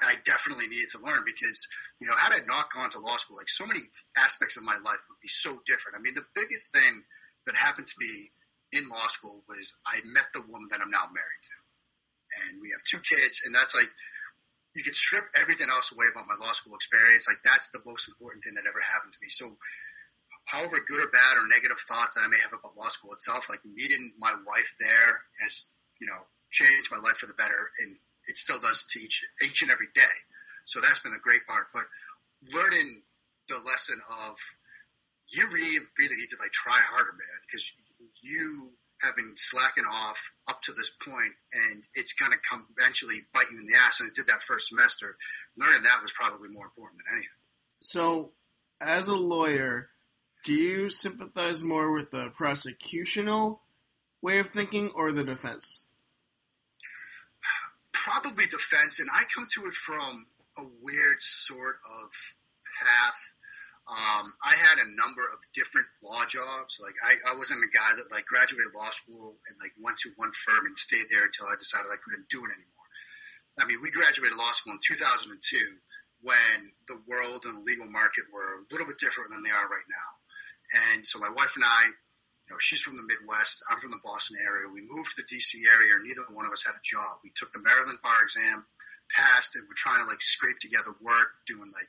I definitely needed to learn because, you know, had I not gone to law school, like so many aspects of my life would be so different. I mean, the biggest thing that happened to me in law school was I met the woman that I'm now married to. And we have two kids, and that's like, you can strip everything else away about my law school experience. Like, that's the most important thing that ever happened to me. So, however good or bad or negative thoughts I may have about law school itself, like meeting my wife there has, you know, changed my life for the better and it still does to each each and every day. So that's been the great part. But learning the lesson of you really really need to like try harder, man, because you have been slacking off up to this point, and it's gonna come eventually bite you in the ass. And it did that first semester. Learning that was probably more important than anything. So, as a lawyer, do you sympathize more with the prosecutional way of thinking or the defense? probably defense, and I come to it from a weird sort of path. Um, I had a number of different law jobs. Like I, I wasn't a guy that like graduated law school and like went to one firm and stayed there until I decided I couldn't do it anymore. I mean, we graduated law school in 2002 when the world and the legal market were a little bit different than they are right now. And so my wife and I you know, she's from the Midwest. I'm from the Boston area. We moved to the DC area, and neither one of us had a job. We took the Maryland bar exam, passed, and we're trying to like scrape together work, doing like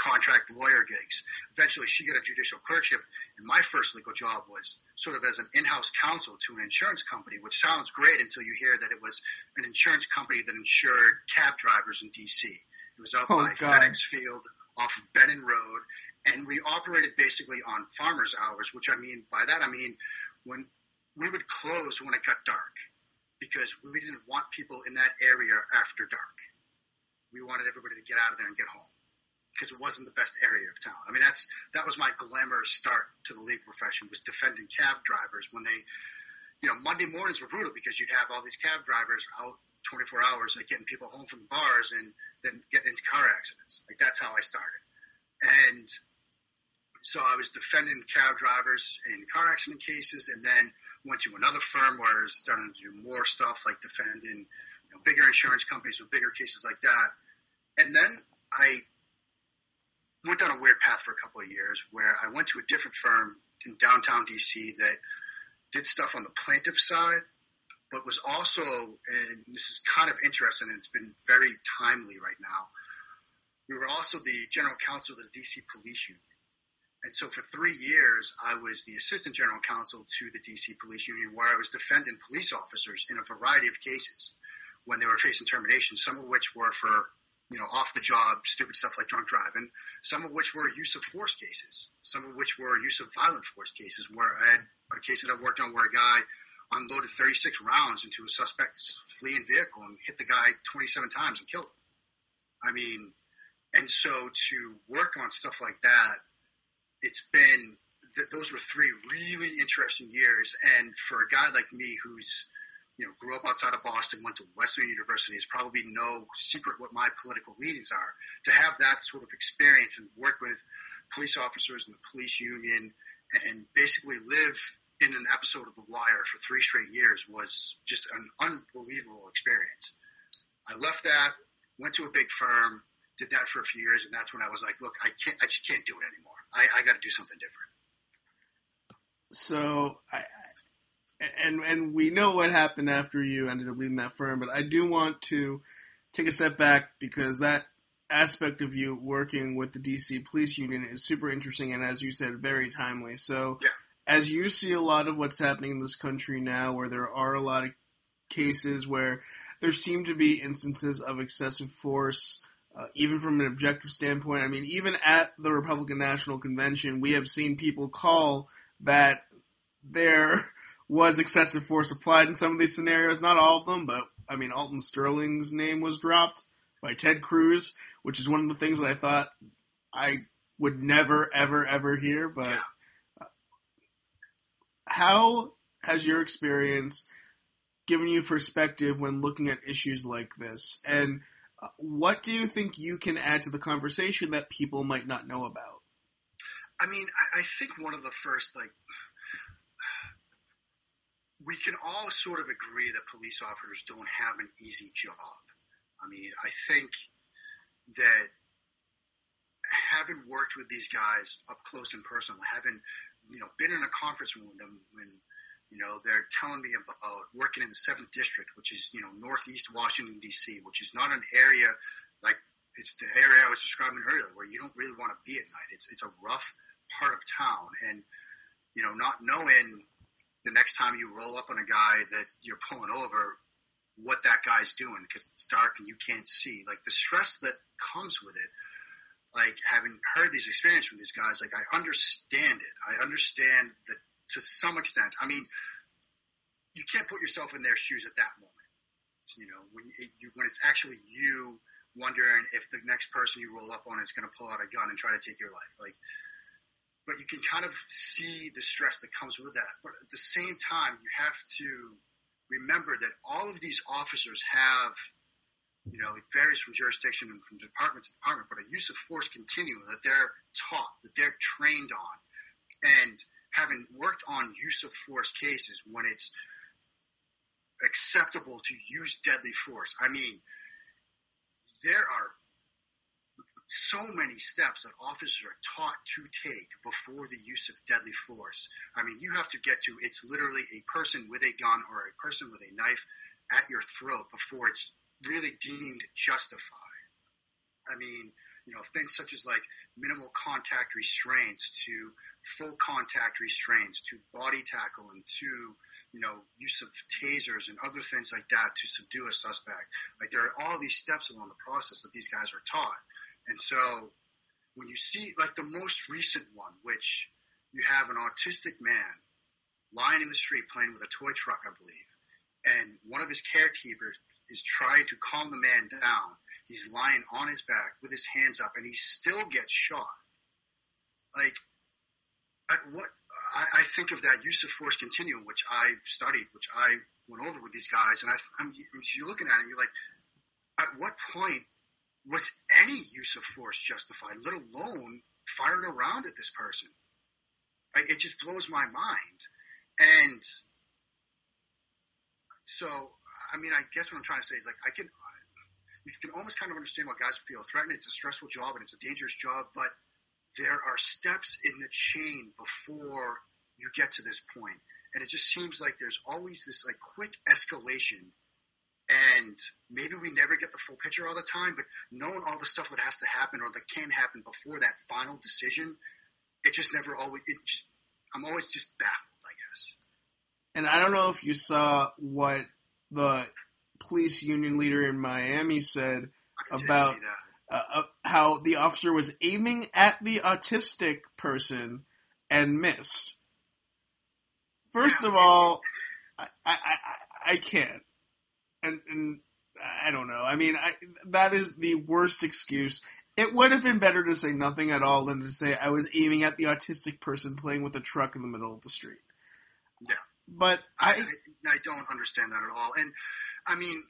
contract lawyer gigs. Eventually, she got a judicial clerkship, and my first legal job was sort of as an in-house counsel to an insurance company, which sounds great until you hear that it was an insurance company that insured cab drivers in DC. It was out oh, by God. FedEx Field off of Benning Road, and we operated basically on farmers' hours, which I mean by that I mean when we would close when it got dark because we didn't want people in that area after dark. We wanted everybody to get out of there and get home because it wasn't the best area of town. I mean, that's that was my glamorous start to the legal profession was defending cab drivers when they, you know, Monday mornings were brutal because you'd have all these cab drivers out 24 hours, like getting people home from the bars and then getting into car accidents. Like that's how I started, and so I was defending cab drivers in car accident cases, and then went to another firm where I was starting to do more stuff like defending you know, bigger insurance companies with bigger cases like that. And then I went down a weird path for a couple of years where I went to a different firm in downtown DC that did stuff on the plaintiff side, but was also, and this is kind of interesting, and it's been very timely right now. We were also the general counsel of the DC Police Union. And so for three years, I was the assistant general counsel to the DC Police Union, where I was defending police officers in a variety of cases when they were facing termination, some of which were for you know, off the job, stupid stuff like drunk driving, some of which were use of force cases, some of which were use of violent force cases, where I had a case that I've worked on where a guy unloaded 36 rounds into a suspect's fleeing vehicle and hit the guy 27 times and killed him. I mean, and so to work on stuff like that, it's been th- those were three really interesting years. And for a guy like me who's you know grew up outside of Boston, went to Wesleyan University, is probably no secret what my political leanings are. To have that sort of experience and work with police officers and the police union and basically live in an episode of The Wire for three straight years was just an unbelievable experience. I left that, went to a big firm, did that for a few years, and that's when I was like, look, I can't, I just can't do it anymore. I, I got to do something different. So, I, and and we know what happened after you ended up leaving that firm, but I do want to take a step back because that aspect of you working with the DC Police Union is super interesting and, as you said, very timely. So, yeah. as you see a lot of what's happening in this country now, where there are a lot of cases where there seem to be instances of excessive force uh, even from an objective standpoint. I mean, even at the Republican National Convention, we have seen people call that there was excessive force applied in some of these scenarios. Not all of them, but I mean, Alton Sterling's name was dropped by Ted Cruz, which is one of the things that I thought I would never, ever, ever hear. But Yeah. uh, how has your experience given you perspective when looking at issues like this? And uh, what do you think you can add to the conversation that people might not know about? I mean, I, I think one of the first like we can all sort of agree that police officers don't have an easy job. I mean, I think that having worked with these guys up close and personal, having you know been in a conference room with them when you know they're telling me about working in the seventh district, which is you know northeast Washington D.C., which is not an area like it's the area I was describing earlier where you don't really want to be at night. It's it's a rough part of town, and you know not knowing the next time you roll up on a guy that you're pulling over, what that guy's doing because it's dark and you can't see. Like the stress that comes with it, like having heard these experiences from these guys, like I understand it. I understand that to some extent. I mean, you can't put yourself in their shoes at that moment. You know, when it, you, when it's actually you wondering if the next person you roll up on is going to pull out a gun and try to take your life. Like, but you can kind of see the stress that comes with that. But at the same time, you have to remember that all of these officers have, you know, it varies from jurisdiction and from department to department, but a use of force continuum that they're taught, that they're trained on. And having worked on use of force cases when it's acceptable to use deadly force, I mean, there are so many steps that officers are taught to take before the use of deadly force. I mean, you have to get to it's literally a person with a gun or a person with a knife at your throat before it's really deemed justified. I mean, you know, things such as like minimal contact restraints to full contact restraints to body tackle and to, you know, use of tasers and other things like that to subdue a suspect. Like there are all these steps along the process that these guys are taught. And so when you see like the most recent one, which you have an autistic man lying in the street playing with a toy truck, I believe, and one of his caretakers is trying to calm the man down. He's lying on his back with his hands up and he still gets shot. Like, at what, I, I think of that use of force continuum, which I studied, which I went over with these guys, and I, I'm, you're looking at it, and you're like, at what point was any use of force justified, let alone fired around at this person? It just blows my mind. And so, I mean, I guess what I'm trying to say is like, I can, you can almost kind of understand why guys feel threatened. It's a stressful job and it's a dangerous job, but there are steps in the chain before you get to this point. And it just seems like there's always this like quick escalation and maybe we never get the full picture all the time, but knowing all the stuff that has to happen or that can happen before that final decision, it just never always, it just, I'm always just baffled, I guess. And I don't know if you saw what the police union leader in Miami said about uh, uh, how the officer was aiming at the autistic person and missed. First of all, I, I, I, I can't. And, and I don't know. I mean, I, that is the worst excuse. It would have been better to say nothing at all than to say I was aiming at the autistic person playing with a truck in the middle of the street. Yeah. But I, I, I don't understand that at all. And I mean,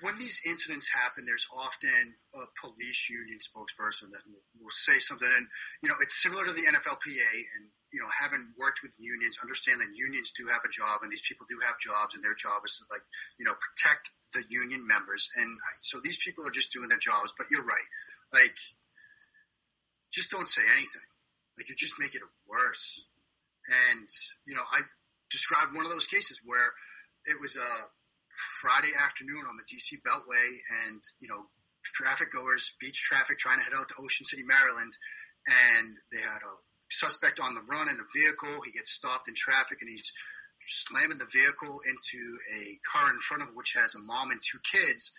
when these incidents happen, there's often a police union spokesperson that will, will say something, and you know, it's similar to the NFLPA, and you know, having worked with unions, understand that unions do have a job, and these people do have jobs, and their job is to like, you know, protect the union members, and so these people are just doing their jobs. But you're right, like, just don't say anything, like you just make it worse. And you know, I described one of those cases where it was a Friday afternoon on the DC Beltway, and you know, traffic goers, beach traffic, trying to head out to Ocean City, Maryland, and they had a suspect on the run in a vehicle. He gets stopped in traffic, and he's slamming the vehicle into a car in front of which has a mom and two kids.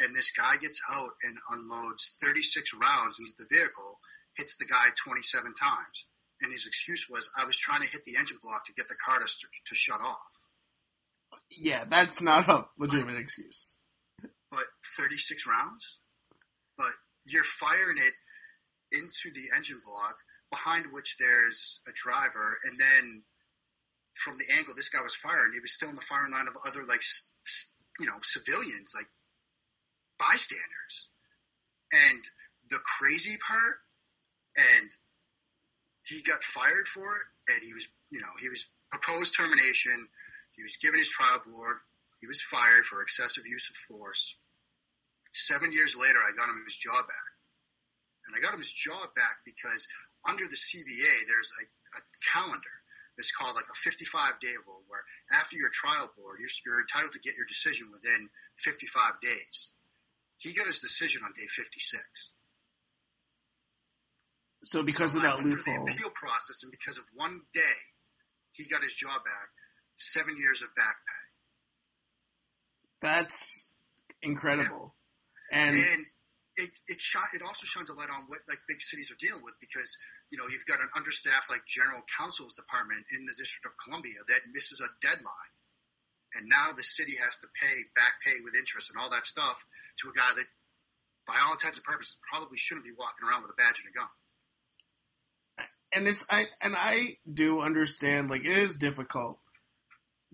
And this guy gets out and unloads 36 rounds into the vehicle, hits the guy 27 times. And his excuse was, I was trying to hit the engine block to get the car to, to shut off yeah, that's not a legitimate excuse. But 36 rounds? But you're firing it into the engine block, behind which there's a driver, and then from the angle this guy was firing, he was still in the firing line of other, like, you know, civilians, like bystanders. And the crazy part, and he got fired for it, and he was, you know, he was proposed termination he was given his trial board. He was fired for excessive use of force. Seven years later, I got him his job back. And I got him his job back because under the CBA, there's a, a calendar It's called like a 55 day rule where after your trial board, you're, you're entitled to get your decision within 55 days. He got his decision on day 56. So because so of that loophole, the appeal process, and because of one day, he got his job back seven years of back pay. That's incredible. Yeah. And, and it it, sh- it also shines a light on what like big cities are dealing with because you know you've got an understaffed like general counsel's department in the District of Columbia that misses a deadline, and now the city has to pay back pay with interest and all that stuff to a guy that, by all intents and purposes, probably shouldn't be walking around with a badge and a gun. And it's I and I do understand like it is difficult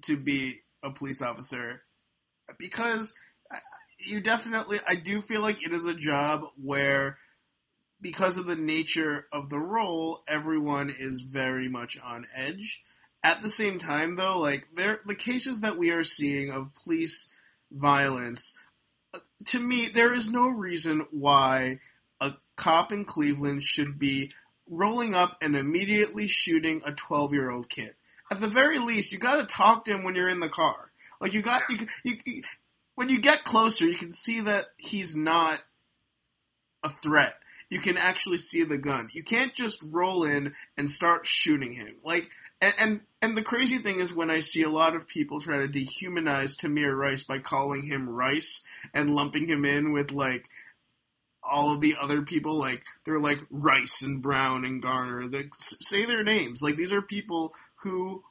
to be a police officer because you definitely, I do feel like it is a job where because of the nature of the role, everyone is very much on edge. At the same time, though, like there, the cases that we are seeing of police violence, uh, to me, there is no reason why a cop in Cleveland should be rolling up and immediately shooting a 12 year old kid at the very least, you got to talk to him when you're in the car. Like you got you, you when you get closer, you can see that he's not a threat. You can actually see the gun. You can't just roll in and start shooting him. Like and, and and the crazy thing is when I see a lot of people try to dehumanize Tamir Rice by calling him Rice and lumping him in with like all of the other people, like they're like Rice and Brown and Garner. They say their names. Like these are people who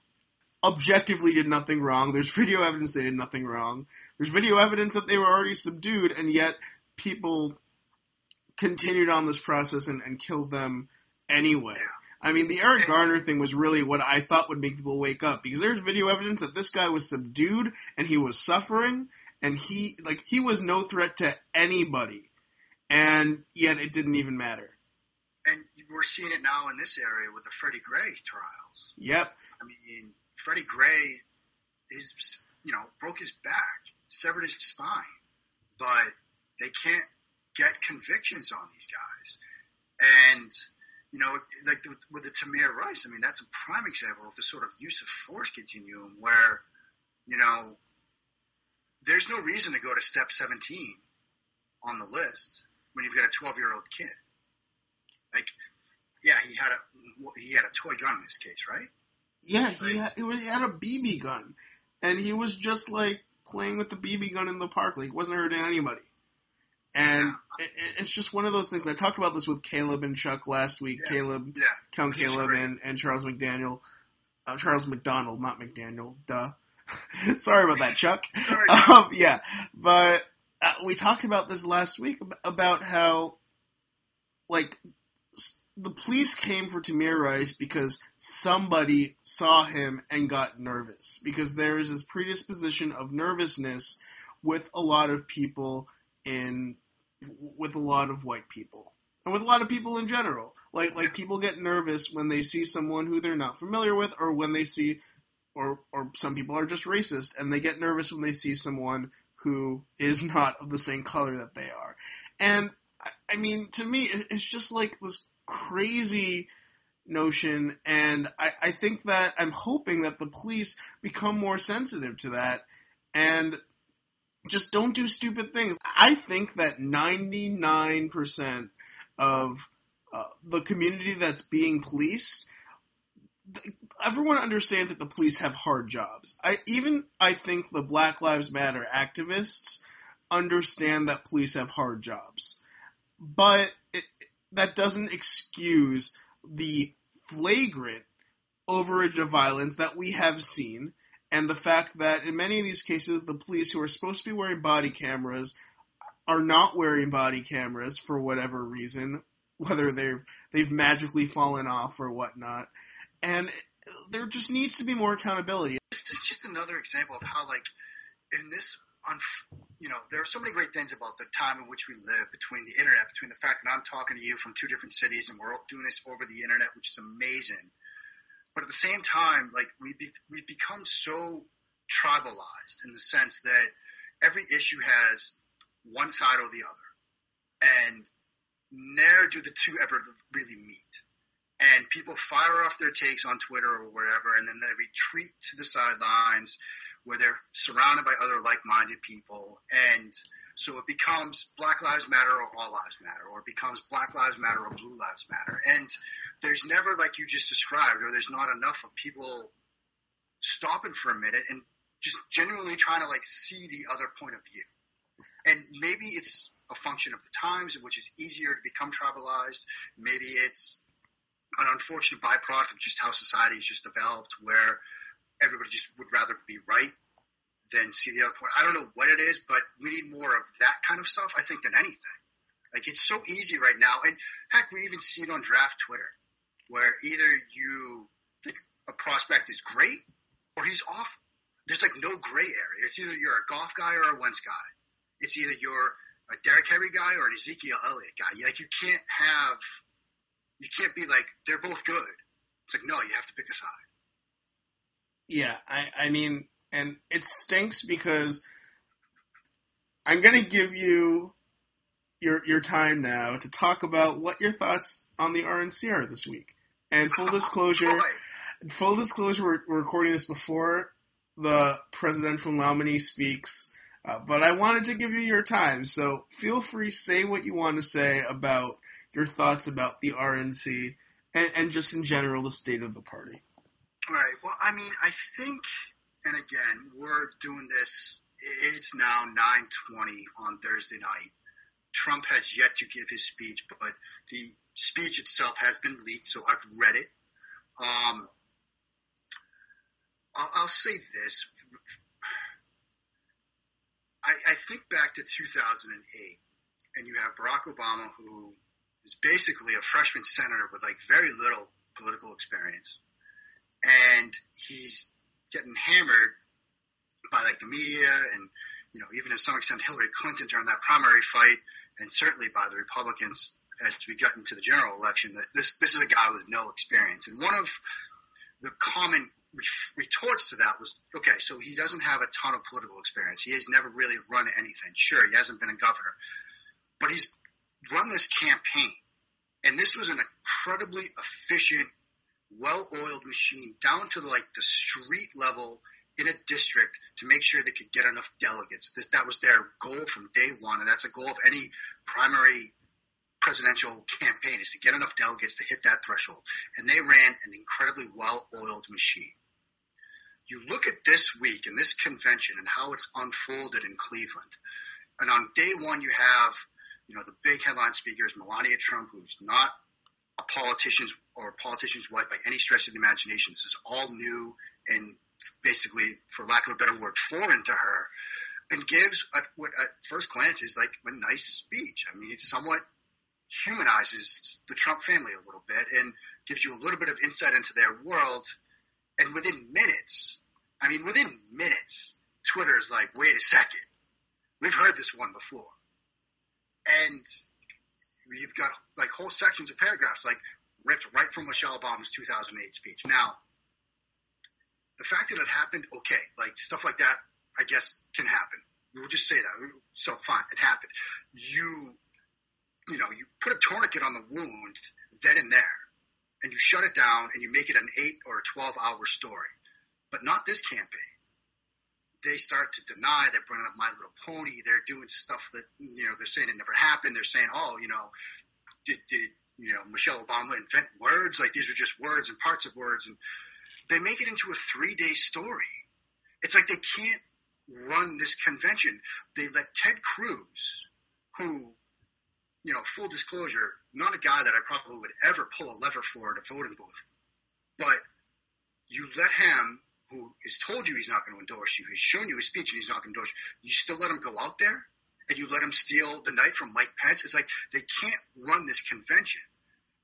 objectively did nothing wrong. There's video evidence they did nothing wrong. There's video evidence that they were already subdued, and yet people continued on this process and, and killed them anyway. I mean, the Eric Garner thing was really what I thought would make people wake up because there's video evidence that this guy was subdued and he was suffering and he like he was no threat to anybody, and yet it didn't even matter and we're seeing it now in this area with the Freddie Gray trials. Yep. I mean, Freddie Gray is, you know, broke his back, severed his spine, but they can't get convictions on these guys. And you know, like with, with the Tamir Rice, I mean, that's a prime example of the sort of use of force continuum where, you know, there's no reason to go to step 17 on the list when you've got a 12 year old kid. Like, yeah, he had a he had a toy gun in this case, right? Yeah, he had, he had a BB gun, and he was just like playing with the BB gun in the park. Like, he wasn't hurting anybody. And yeah. it, it's just one of those things. I talked about this with Caleb and Chuck last week. Yeah. Caleb, Yeah. Count Caleb, great. and, and Charles McDaniel. Uh, Charles McDonald, not McDaniel. Duh. Sorry about that, Chuck. Sorry. um, yeah, but uh, we talked about this last week about how, like, the police came for Tamir Rice because somebody saw him and got nervous because there is this predisposition of nervousness with a lot of people in with a lot of white people and with a lot of people in general. Like like people get nervous when they see someone who they're not familiar with or when they see or or some people are just racist and they get nervous when they see someone who is not of the same color that they are. And I, mean, to me, it's just like this crazy notion, and I, I think that I'm hoping that the police become more sensitive to that and just don't do stupid things. I think that 99% of uh, the community that's being policed everyone understands that the police have hard jobs. I even I think the Black Lives Matter activists understand that police have hard jobs, but it, that doesn't excuse the flagrant overage of violence that we have seen, and the fact that in many of these cases, the police who are supposed to be wearing body cameras are not wearing body cameras for whatever reason, whether they've they've magically fallen off or whatnot, and there just needs to be more accountability. It's just- just another example of how, like, in this, unf- you know, there are so many great things about the time in which we live between the internet, between the fact that I'm talking to you from two different cities and we're doing this over the internet, which is amazing. But at the same time, like, we be, we've become so tribalized in the sense that every issue has one side or the other. And never do the two ever really meet and people fire off their takes on Twitter or wherever, and then they retreat to the sidelines where they're surrounded by other like-minded people, and so it becomes Black Lives Matter or All Lives Matter, or it becomes Black Lives Matter or Blue Lives Matter, and there's never, like you just described, or there's not enough of people stopping for a minute and just genuinely trying to like see the other point of view. And maybe it's a function of the times in which it's easier to become tribalized. Maybe it's an unfortunate byproduct of just how society has just developed where everybody just would rather be right than see the other point. I don't know what it is, but we need more of that kind of stuff, I think, than anything. Like, it's so easy right now. And heck, we even see it on draft Twitter where either you think a prospect is great or he's awful. There's like no gray area. It's either you're a Goff guy or a Wentz guy. It's either you're a Derrick Henry guy or an Ezekiel Elliott guy. Like, you can't have you can't be like they're both good. It's like no, you have to pick a side. Yeah, I, I mean, and it stinks because I'm gonna give you your your time now to talk about what your thoughts on the RNC are this week. And full disclosure, Boy, full disclosure, we're, we're recording this before the presidential nominee speaks, uh, but I wanted to give you your time, so feel free say what you want to say about your thoughts about the RNC and, and just in general the state of the party. All right. Well, I mean, I think, and again, we're doing this. It's now 9:20 on Thursday night. Trump has yet to give his speech, but the speech itself has been leaked, so I've read it. Um, I'll, say this. I, I think back to 2008, and you have Barack Obama, who is basically a freshman senator with like very little political experience, and he's getting hammered by like the media and you know even to some extent Hillary Clinton during that primary fight, and certainly by the Republicans as we got into the general election. That this this is a guy with no experience, and one of the common retorts to that was okay, so he doesn't have a ton of political experience. He has never really run anything. Sure, he hasn't been a governor, but he's run this campaign. And this was an incredibly efficient, well oiled machine down to like the street level in a district to make sure they could get enough delegates. This, that was their goal from day one, and that's a goal of any primary presidential campaign is to get enough delegates to hit that threshold. And they ran an incredibly well-oiled machine. You look at this week and this convention and how it's unfolded in Cleveland. And on day one, you have, you know, the big headline speaker is Melania Trump, who's not a politician's or a politician's wife by any stretch of the imagination. This is all new and basically, for lack of a better word, foreign to her, and gives at, what at first glance is like a nice speech. I mean, it somewhat humanizes the Trump family a little bit and gives you a little bit of insight into their world. And within minutes, I mean, within minutes, Twitter is like, wait a second, we've heard this one before, and you've got like whole sections of paragraphs like ripped right from Michelle Obama's 2008 speech. Now, the fact that it happened, okay, like stuff like that, I guess can happen. We'll just say that. So fine, it happened. You, you know, you put a tourniquet on the wound then and there, and you shut it down and you make it an eight or a 12 hour story. But not this campaign. They start to deny. They're bringing up My Little Pony. They're doing stuff that, you know, they're saying it never happened. They're saying, oh, you know, did, did you know, Michelle Obama invent words? Like these are just words and parts of words. And they make it into a three day story. It's like they can't run this convention. They let Ted Cruz, who, you know, full disclosure, not a guy that I probably would ever pull a lever for at a voting booth, but you let him, who has told you he's not going to endorse you, he's shown you his speech and he's not going to endorse you, you still let him go out there and you let him steal the night from Mike Pence. It's like they can't run this convention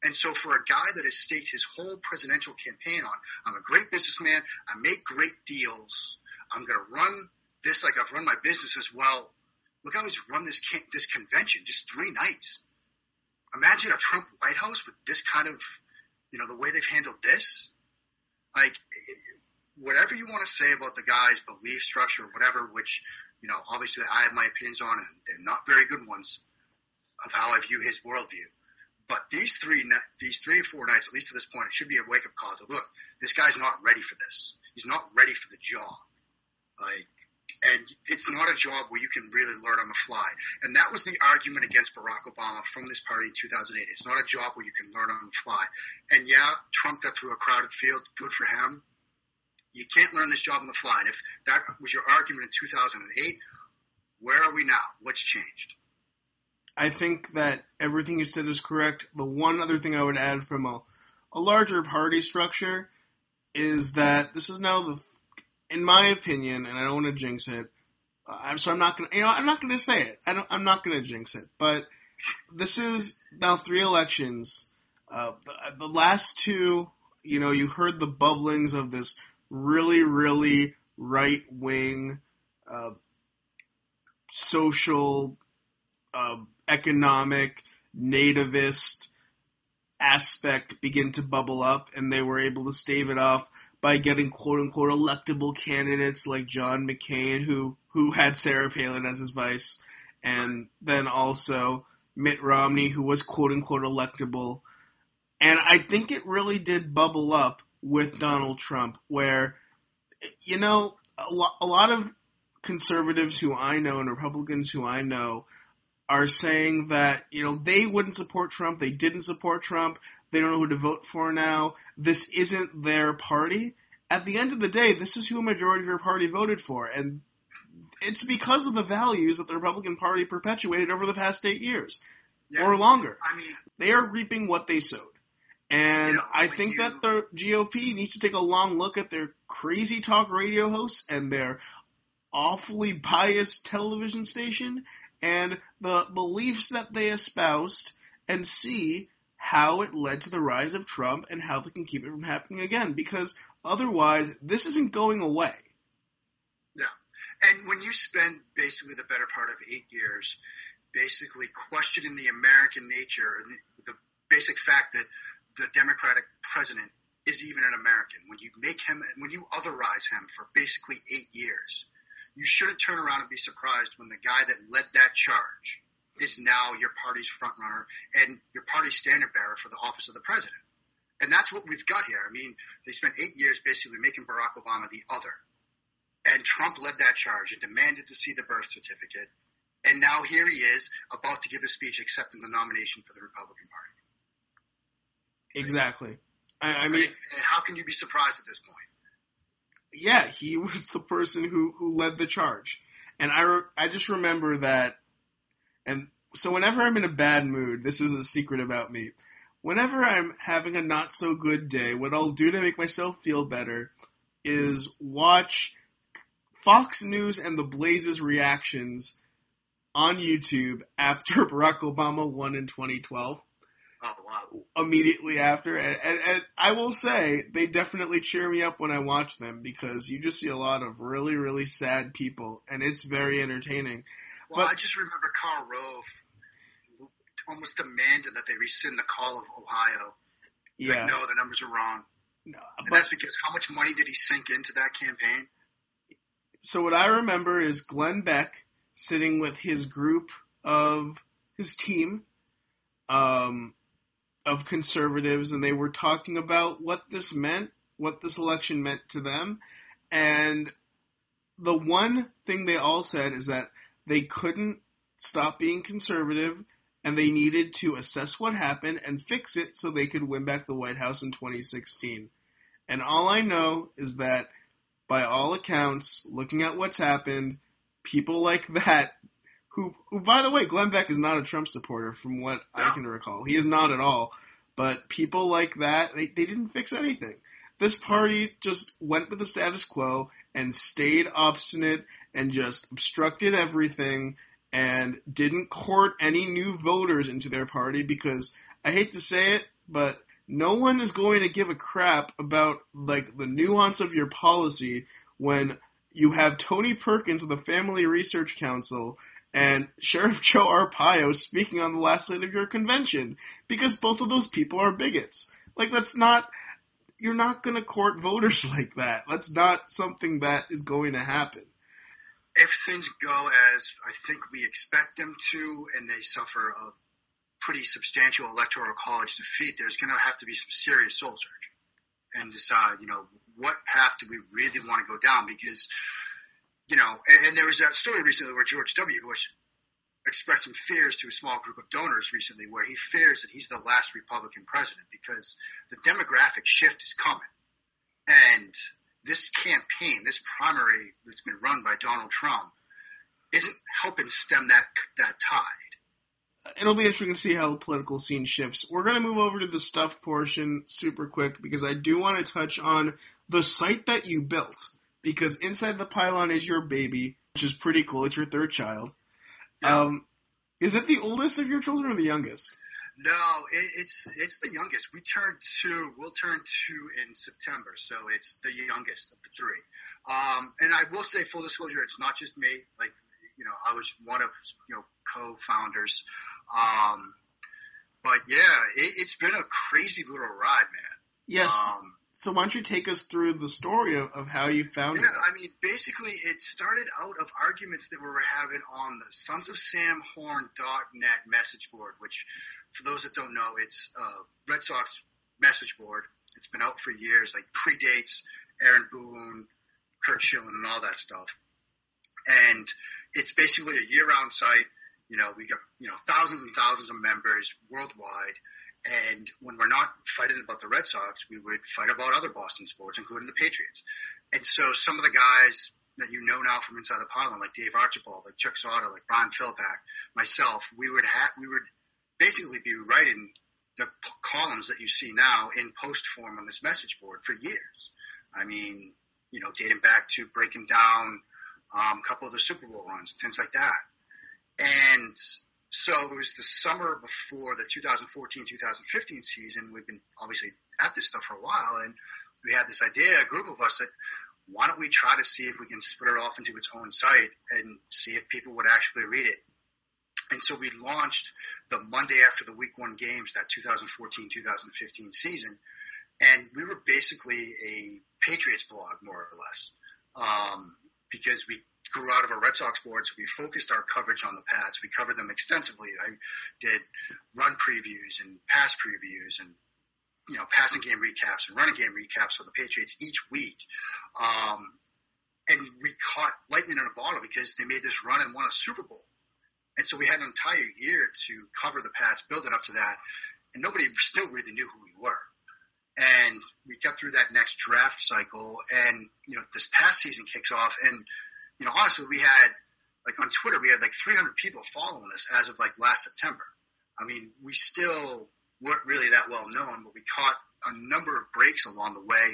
and so for a guy that has staked his whole presidential campaign on, I'm a great businessman, I make great deals, I'm going to run this like I've run my business as well. Look how he's run this this convention, just three nights. Imagine a Trump White House with this kind of, you know, the way they've handled this. Like, whatever you want to say about the guy's belief structure or whatever, which, you know, obviously I have my opinions on, and they're not very good ones of how I view his worldview. But these three, these three or four nights, at least to this point, it should be a wake up call to look. This guy's not ready for this. He's not ready for the job. Like, and it's not a job where you can really learn on the fly. And that was the argument against Barack Obama from this party in 2008. It's not a job where you can learn on the fly. And yeah, Trump got through a crowded field. Good for him. You can't learn this job on the fly. And if that was your argument in 2008, where are we now? What's changed? I think that everything you said is correct. The one other thing I would add from a, a larger party structure is that this is now the, in my opinion, and I don't want to jinx it. I'm so I'm not gonna, you know, I'm not gonna say it. I don't, I'm not gonna jinx it. But this is now three elections. Uh, the, the last two, you know, you heard the bubblings of this really, really right wing, uh, social uh, economic, nativist aspect begin to bubble up, and they were able to stave it off by getting quote unquote electable candidates like John McCain, who who had Sarah Palin as his vice, and then also Mitt Romney, who was quote unquote electable. And I think it really did bubble up with Donald Trump, where, you know, a, lo- a lot of conservatives who I know and Republicans who I know are saying that, you know, they wouldn't support Trump, they didn't support Trump, they don't know who to vote for now, this isn't their party. At the end of the day, this is who a majority of your party voted for, and it's because of the values that the Republican Party perpetuated over the past eight years yeah, or longer. I mean, they are reaping what they sowed. And I think you... that the GOP needs to take a long look at their crazy talk radio hosts and their awfully biased television station and the beliefs that they espoused and see how it led to the rise of Trump and how they can keep it from happening again. Because otherwise, this isn't going away. And when you spend basically the better part of eight years basically questioning the American nature, the, the basic fact that the Democratic president is even an American, when you make him, when you otherize him for basically eight years, you shouldn't turn around and be surprised when the guy that led that charge is now your party's front runner and your party's standard bearer for the office of the president. And that's what we've got here. I mean, they spent eight years basically making Barack Obama the other. And Trump led that charge and demanded to see the birth certificate. And now here he is about to give a speech accepting the nomination for the Republican Party. Exactly. I, I mean, and how can you be surprised at this point? Yeah, he was the person who, who led the charge. And I, re- I just remember that, and so whenever I'm in a bad mood, this is a secret about me. Whenever I'm having a not so good day, what I'll do to make myself feel better is watch Fox News and the Blaze's reactions on YouTube after Barack Obama won in 2012. Oh! Immediately after, and, and, and, I will say they definitely cheer me up when I watch them because you just see a lot of really, really sad people, and it's very entertaining. Well, but, I just remember Karl Rove almost demanded that they rescind the call of Ohio. Yeah. Like, no, the numbers are wrong. No, but, that's because how much money did he sink into that campaign? So what I remember is Glenn Beck sitting with his group of his team. Um, of conservatives and they were talking about what this meant, what this election meant to them. And the one thing they all said is that they couldn't stop being conservative and they needed to assess what happened and fix it so they could win back the White House in 2016. And all I know is that by all accounts, looking at what's happened, people like that who, who by the way, Glenn Beck is not a Trump supporter from what no. I can recall. He is not at all. But people like that, they, they didn't fix anything. This party just went with the status quo and stayed obstinate and just obstructed everything and didn't court any new voters into their party because I hate to say it, but no one is going to give a crap about like the nuance of your policy when you have Tony Perkins of the Family Research Council and Sheriff Joe Arpaio speaking on the last night of your convention because both of those people are bigots. Like that's not you're not going to court voters like that. That's not something that is going to happen. If things go as I think we expect them to and they suffer a pretty substantial electoral college defeat, there's going to have to be some serious soul searching and decide, you know, what path do we really want to go down because you know, and, and, there was that story recently where George W. Bush expressed some fears to a small group of donors recently, where he fears that he's the last Republican president because the demographic shift is coming, and this campaign, this primary that's been run by Donald Trump, isn't helping stem that that tide. It'll be interesting to see how the political scene shifts. We're going to move over to the stuff portion super quick because I do want to touch on the site that you built because inside the pylon is your baby, which is pretty cool. It's your third child. Yeah. Um, is it the oldest of your children or the youngest? No, it, it's it's the youngest. We turn two. We'll turn two in September, so it's the youngest of the three. Um, and I will say, full disclosure, it's not just me. Like, you know, I was one of you know co-founders. Um, but yeah, it, has been a crazy little ride, man. Yes. Um, so why don't you take us through the story of, of how you found yeah, it? Yeah, I mean, basically, it started out of arguments that we were having on the Sons of Sam Horn.net message board, which, for those that don't know, it's a Red Sox message board. It's been out for years, like predates Aaron Boone, Curt Schilling, and all that stuff. And it's basically a year-round site. You know, we got you know thousands and thousands of members worldwide and when we're not fighting about the Red Sox, we would fight about other Boston sports, including the Patriots. And so some of the guys that you know now from inside the pylon, like Dave Archibald, like Chuck Zodda, like Brian Filipiak, myself, we would have we would basically be writing the p- columns that you see now in post form on this message board for years. I mean, you know, dating back to breaking down um, a couple of the Super Bowl runs, things like that. And so it was the summer before the 2014-2015 season. We've been obviously at this stuff for a while, and we had this idea, a group of us, that why don't we try to see if we can split it off into its own site and see if people would actually read it. And so we launched the Monday after the week one games, that 2014-2015 season. and we were basically a Patriots blog more or less, um, because we grew out of our Red Sox boards. We focused our coverage on the Pats. We covered them extensively. I did run previews and pass previews and you know passing game recaps and running game recaps for the Patriots each week. Um, and we caught lightning in a bottle because they made this run and won a Super Bowl. And so we had an entire year to cover the Pats, build it up to that, and nobody still really knew who we were. And we got through that next draft cycle, and you know this past season kicks off, and you know honestly we had like on Twitter we had like 300 people following us as of like last September. I mean we still weren't really that well known, but we caught a number of breaks along the way.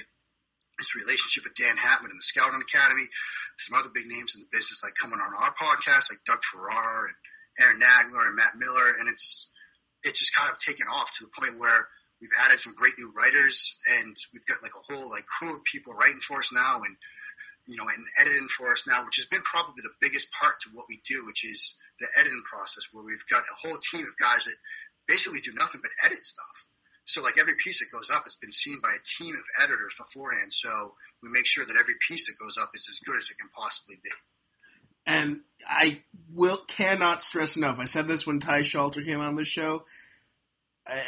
His relationship with Dan Hatman and the Scouting Academy, some other big names in the business like coming on our podcast like Doug Farrar and Aaron Nagler and Matt Miller, and it's it's just kind of taken off to the point where we've added some great new writers, and we've got like a whole like crew of people writing for us now, and you know, and editing for us now, which has been probably the biggest part to what we do, which is the editing process, where we've got a whole team of guys that basically do nothing but edit stuff. So like every piece that goes up has been seen by a team of editors beforehand. So we make sure that every piece that goes up is as good as it can possibly be. And I will cannot stress enough. I said this when Ty Schalter came on the show,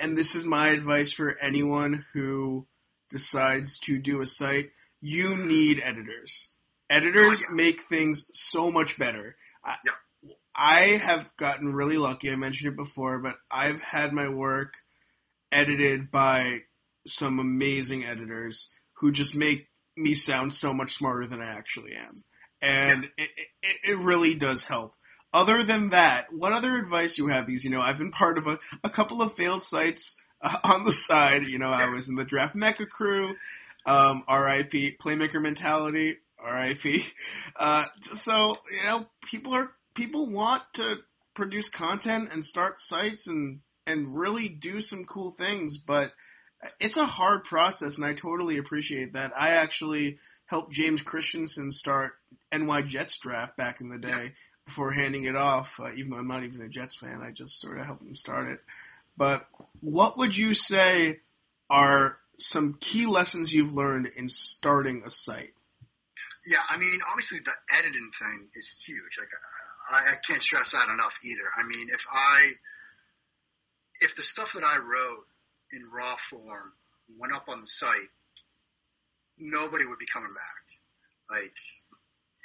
and this is my advice for anyone who decides to do a site. You need editors. Editors Oh, yeah. make things so much better. I, Yeah. I have gotten really lucky. I mentioned it before, but I've had my work edited by some amazing editors who just make me sound so much smarter than I actually am. And it, it, it really does help. Other than that, what other advice you have? Because, you know, I've been part of a, a couple of failed sites uh, on the side. You know, I was in the Draft Mecca crew, um, RIP, Playmaker Mentality, RIP. Uh, so, you know, people are, people want to produce content and start sites and, and really do some cool things, but it's a hard process and I totally appreciate that. I actually helped James Christensen start NY Jets draft back in the day Yeah. before handing it off, uh, even though I'm not even a Jets fan. I just sort of helped him start it. But what would you say are some key lessons you've learned in starting a site? Yeah, I mean, obviously the editing thing is huge. Like, I, I can't stress that enough either. I mean, if I, if the stuff that I wrote in raw form went up on the site, nobody would be coming back. Like,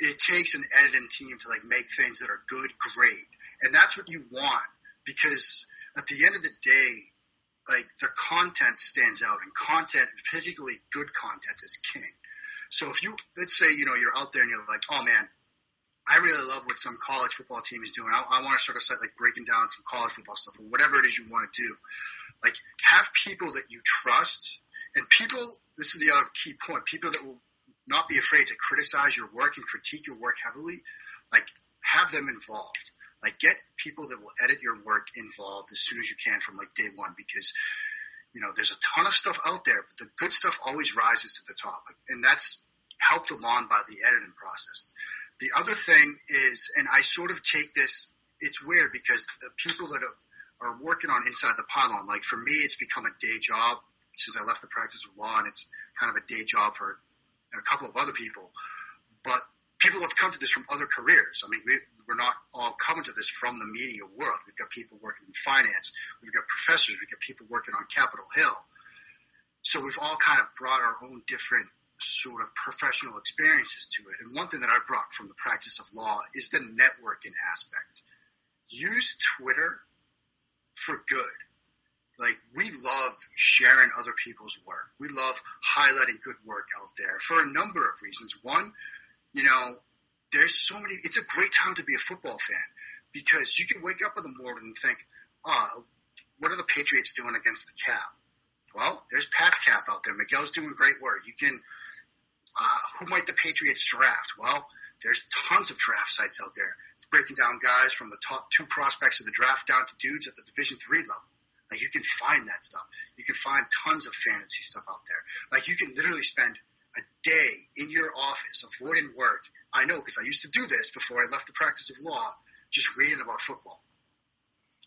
it takes an editing team to like make things that are good, great, and that's what you want because at the end of the day, like the content stands out, and content, particularly good content, is king. So if you let's say you know you're out there and you're like, oh man, I really love what some college football team is doing. I, I want to sort of start like breaking down some college football stuff or whatever it is you want to do. Like have people that you trust and people. This is the other key point. People that will not be afraid to criticize your work and critique your work heavily. Like have them involved. Like get people that will edit your work involved as soon as you can from like day one because you know there's a ton of stuff out there, but the good stuff always rises to the top, and that's helped along by the editing process. The other thing is, and I sort of take this. It's weird because the people that are, working on inside the pylon, like for me, it's become a day job since I left the practice of law, and it's kind of a day job for a couple of other people. But people have come to this from other careers. I mean, we, we're not all coming to this from the media world. We've got people working in finance. We've got professors. We've got people working on Capitol Hill. So we've all kind of brought our own different sort of professional experiences to it. And one thing that I brought from the practice of law is the networking aspect. Use Twitter for good. Like we love sharing other people's work. We love highlighting good work out there for a number of reasons. One, you know, there's so many. It's a great time to be a football fan because you can wake up in the morning and think, "Oh, what are the Patriots doing against the Cap?" Well, there's Pat's Cap out there. Miguel's doing great work. You can. Uh, who might the Patriots draft? Well, there's tons of draft sites out there. It's breaking down guys from the top two prospects of the draft down to dudes at the Division three level. Like you can find that stuff. You can find tons of fantasy stuff out there. Like you can literally spend a day in your office avoiding work. I know because I used to do this before I left the practice of law, just reading about football.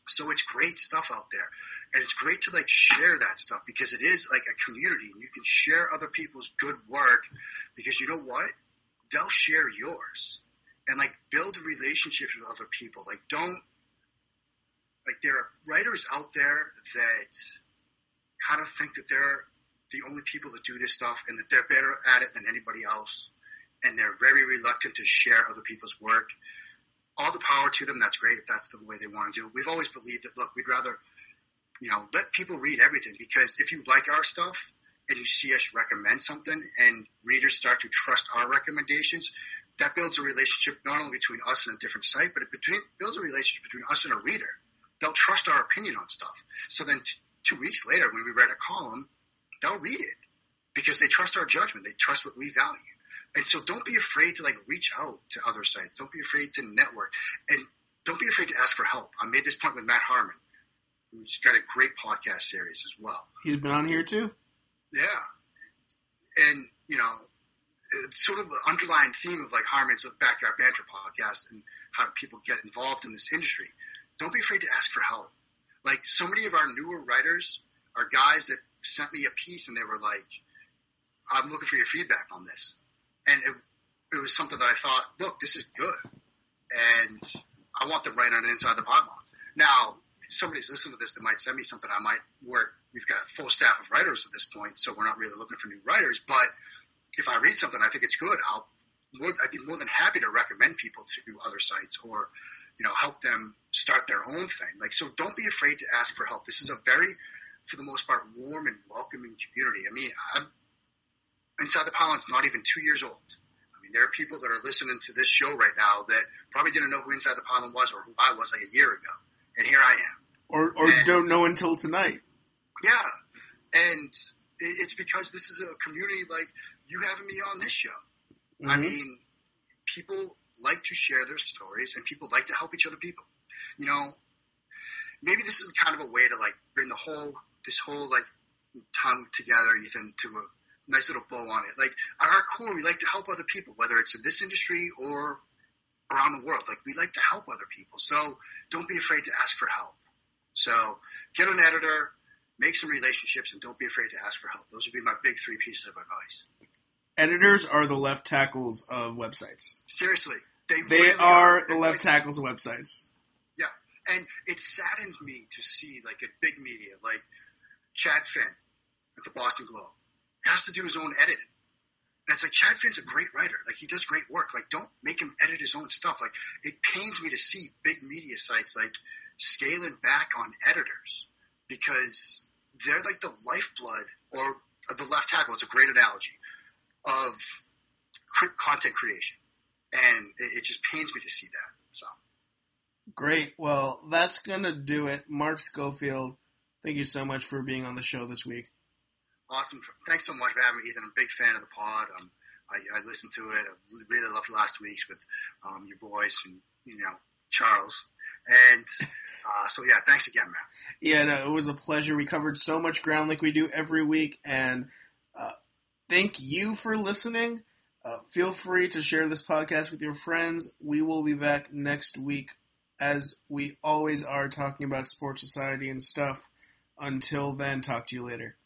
So it's great stuff out there. And it's great to like share that stuff because it is like a community and you can share other people's good work because you know what? They'll share yours. And like build relationships with other people. Like don't like there are writers out there that kind of think that they're the only people that do this stuff and that they're better at it than anybody else. And they're very reluctant to share other people's work. All the power to them. That's great if that's the way they want to do it. We've always believed that, look, we'd rather, you know, let people read everything because if you like our stuff and you see us recommend something and readers start to trust our recommendations, that builds a relationship not only between us and a different site, but it between, builds a relationship between us and a reader. They'll trust our opinion on stuff. So then t- two weeks later, when we write a column, they'll read it because they trust our judgment. They trust what we value. And so don't be afraid to like reach out to other sites. Don't be afraid to network and don't be afraid to ask for help. I made this point with Matt Harmon, who's got a great podcast series as well. He's been on here too. Yeah. And, you know, sort of the underlying theme of like Harmon's Backyard Banter podcast and how people get involved in this industry. Don't be afraid to ask for help. Like so many of our newer writers are guys that sent me a piece and they were like, I'm looking for your feedback on this. And it, it was something that I thought, look, this is good. And I want them right on inside the pylon. Now, somebody's listening to this that might send me something, I might work. We've got a full staff of writers at this point, so we're not really looking for new writers. But if I read something, I think it's good. I'll, I'd be more than happy to recommend people to other sites or, you know, help them start their own thing. Like, so don't be afraid to ask for help. This is a very for the most part, warm and welcoming community. I mean, I'm, Inside the Pylon's not even two years old. I mean, there are people that are listening to this show right now that probably didn't know who Inside the Pylon was or who I was like a year ago. And here I am. Or, or and, don't know until tonight. Yeah. And it's because this is a community like you having me on this show. Mm-hmm. I mean, people like to share their stories and people like to help each other people. You know, maybe this is kind of a way to like bring the whole this whole like tongue together, Ethan, to a nice little bow on it. Like at our core, we like to help other people, whether it's in this industry or around the world. Like we like to help other people. So don't be afraid to ask for help. So get an editor, make some relationships, and don't be afraid to ask for help. Those would be my big three pieces of advice. Editors are the left tackles of websites. Seriously, they they really are, are the left like, tackles of websites. Yeah, and it saddens me to see like a big media like Chad Finn at the Boston Globe has to do his own editing. And it's like Chad Finn's a great writer. Like he does great work. Like don't make him edit his own stuff. Like it pains me to see big media sites like scaling back on editors because they're like the lifeblood or the left tackle. It's a great analogy of content creation, and it, just pains me to see that. So great. Well, that's gonna do it. Mark Schofield, thank you so much for being on the show this week awesome. Thanks so much for having me, Ethan. I'm a big fan of the pod. Um, I, I listened to it. I really loved last week's with um, your boys and you know Charles. And uh, so yeah, thanks again, man. Yeah, no, it was a pleasure. We covered so much ground like we do every week, and uh, thank you for listening. Uh, feel free to share this podcast with your friends. We will be back next week, as we always are, talking about sports society and stuff. Until then, talk to you later.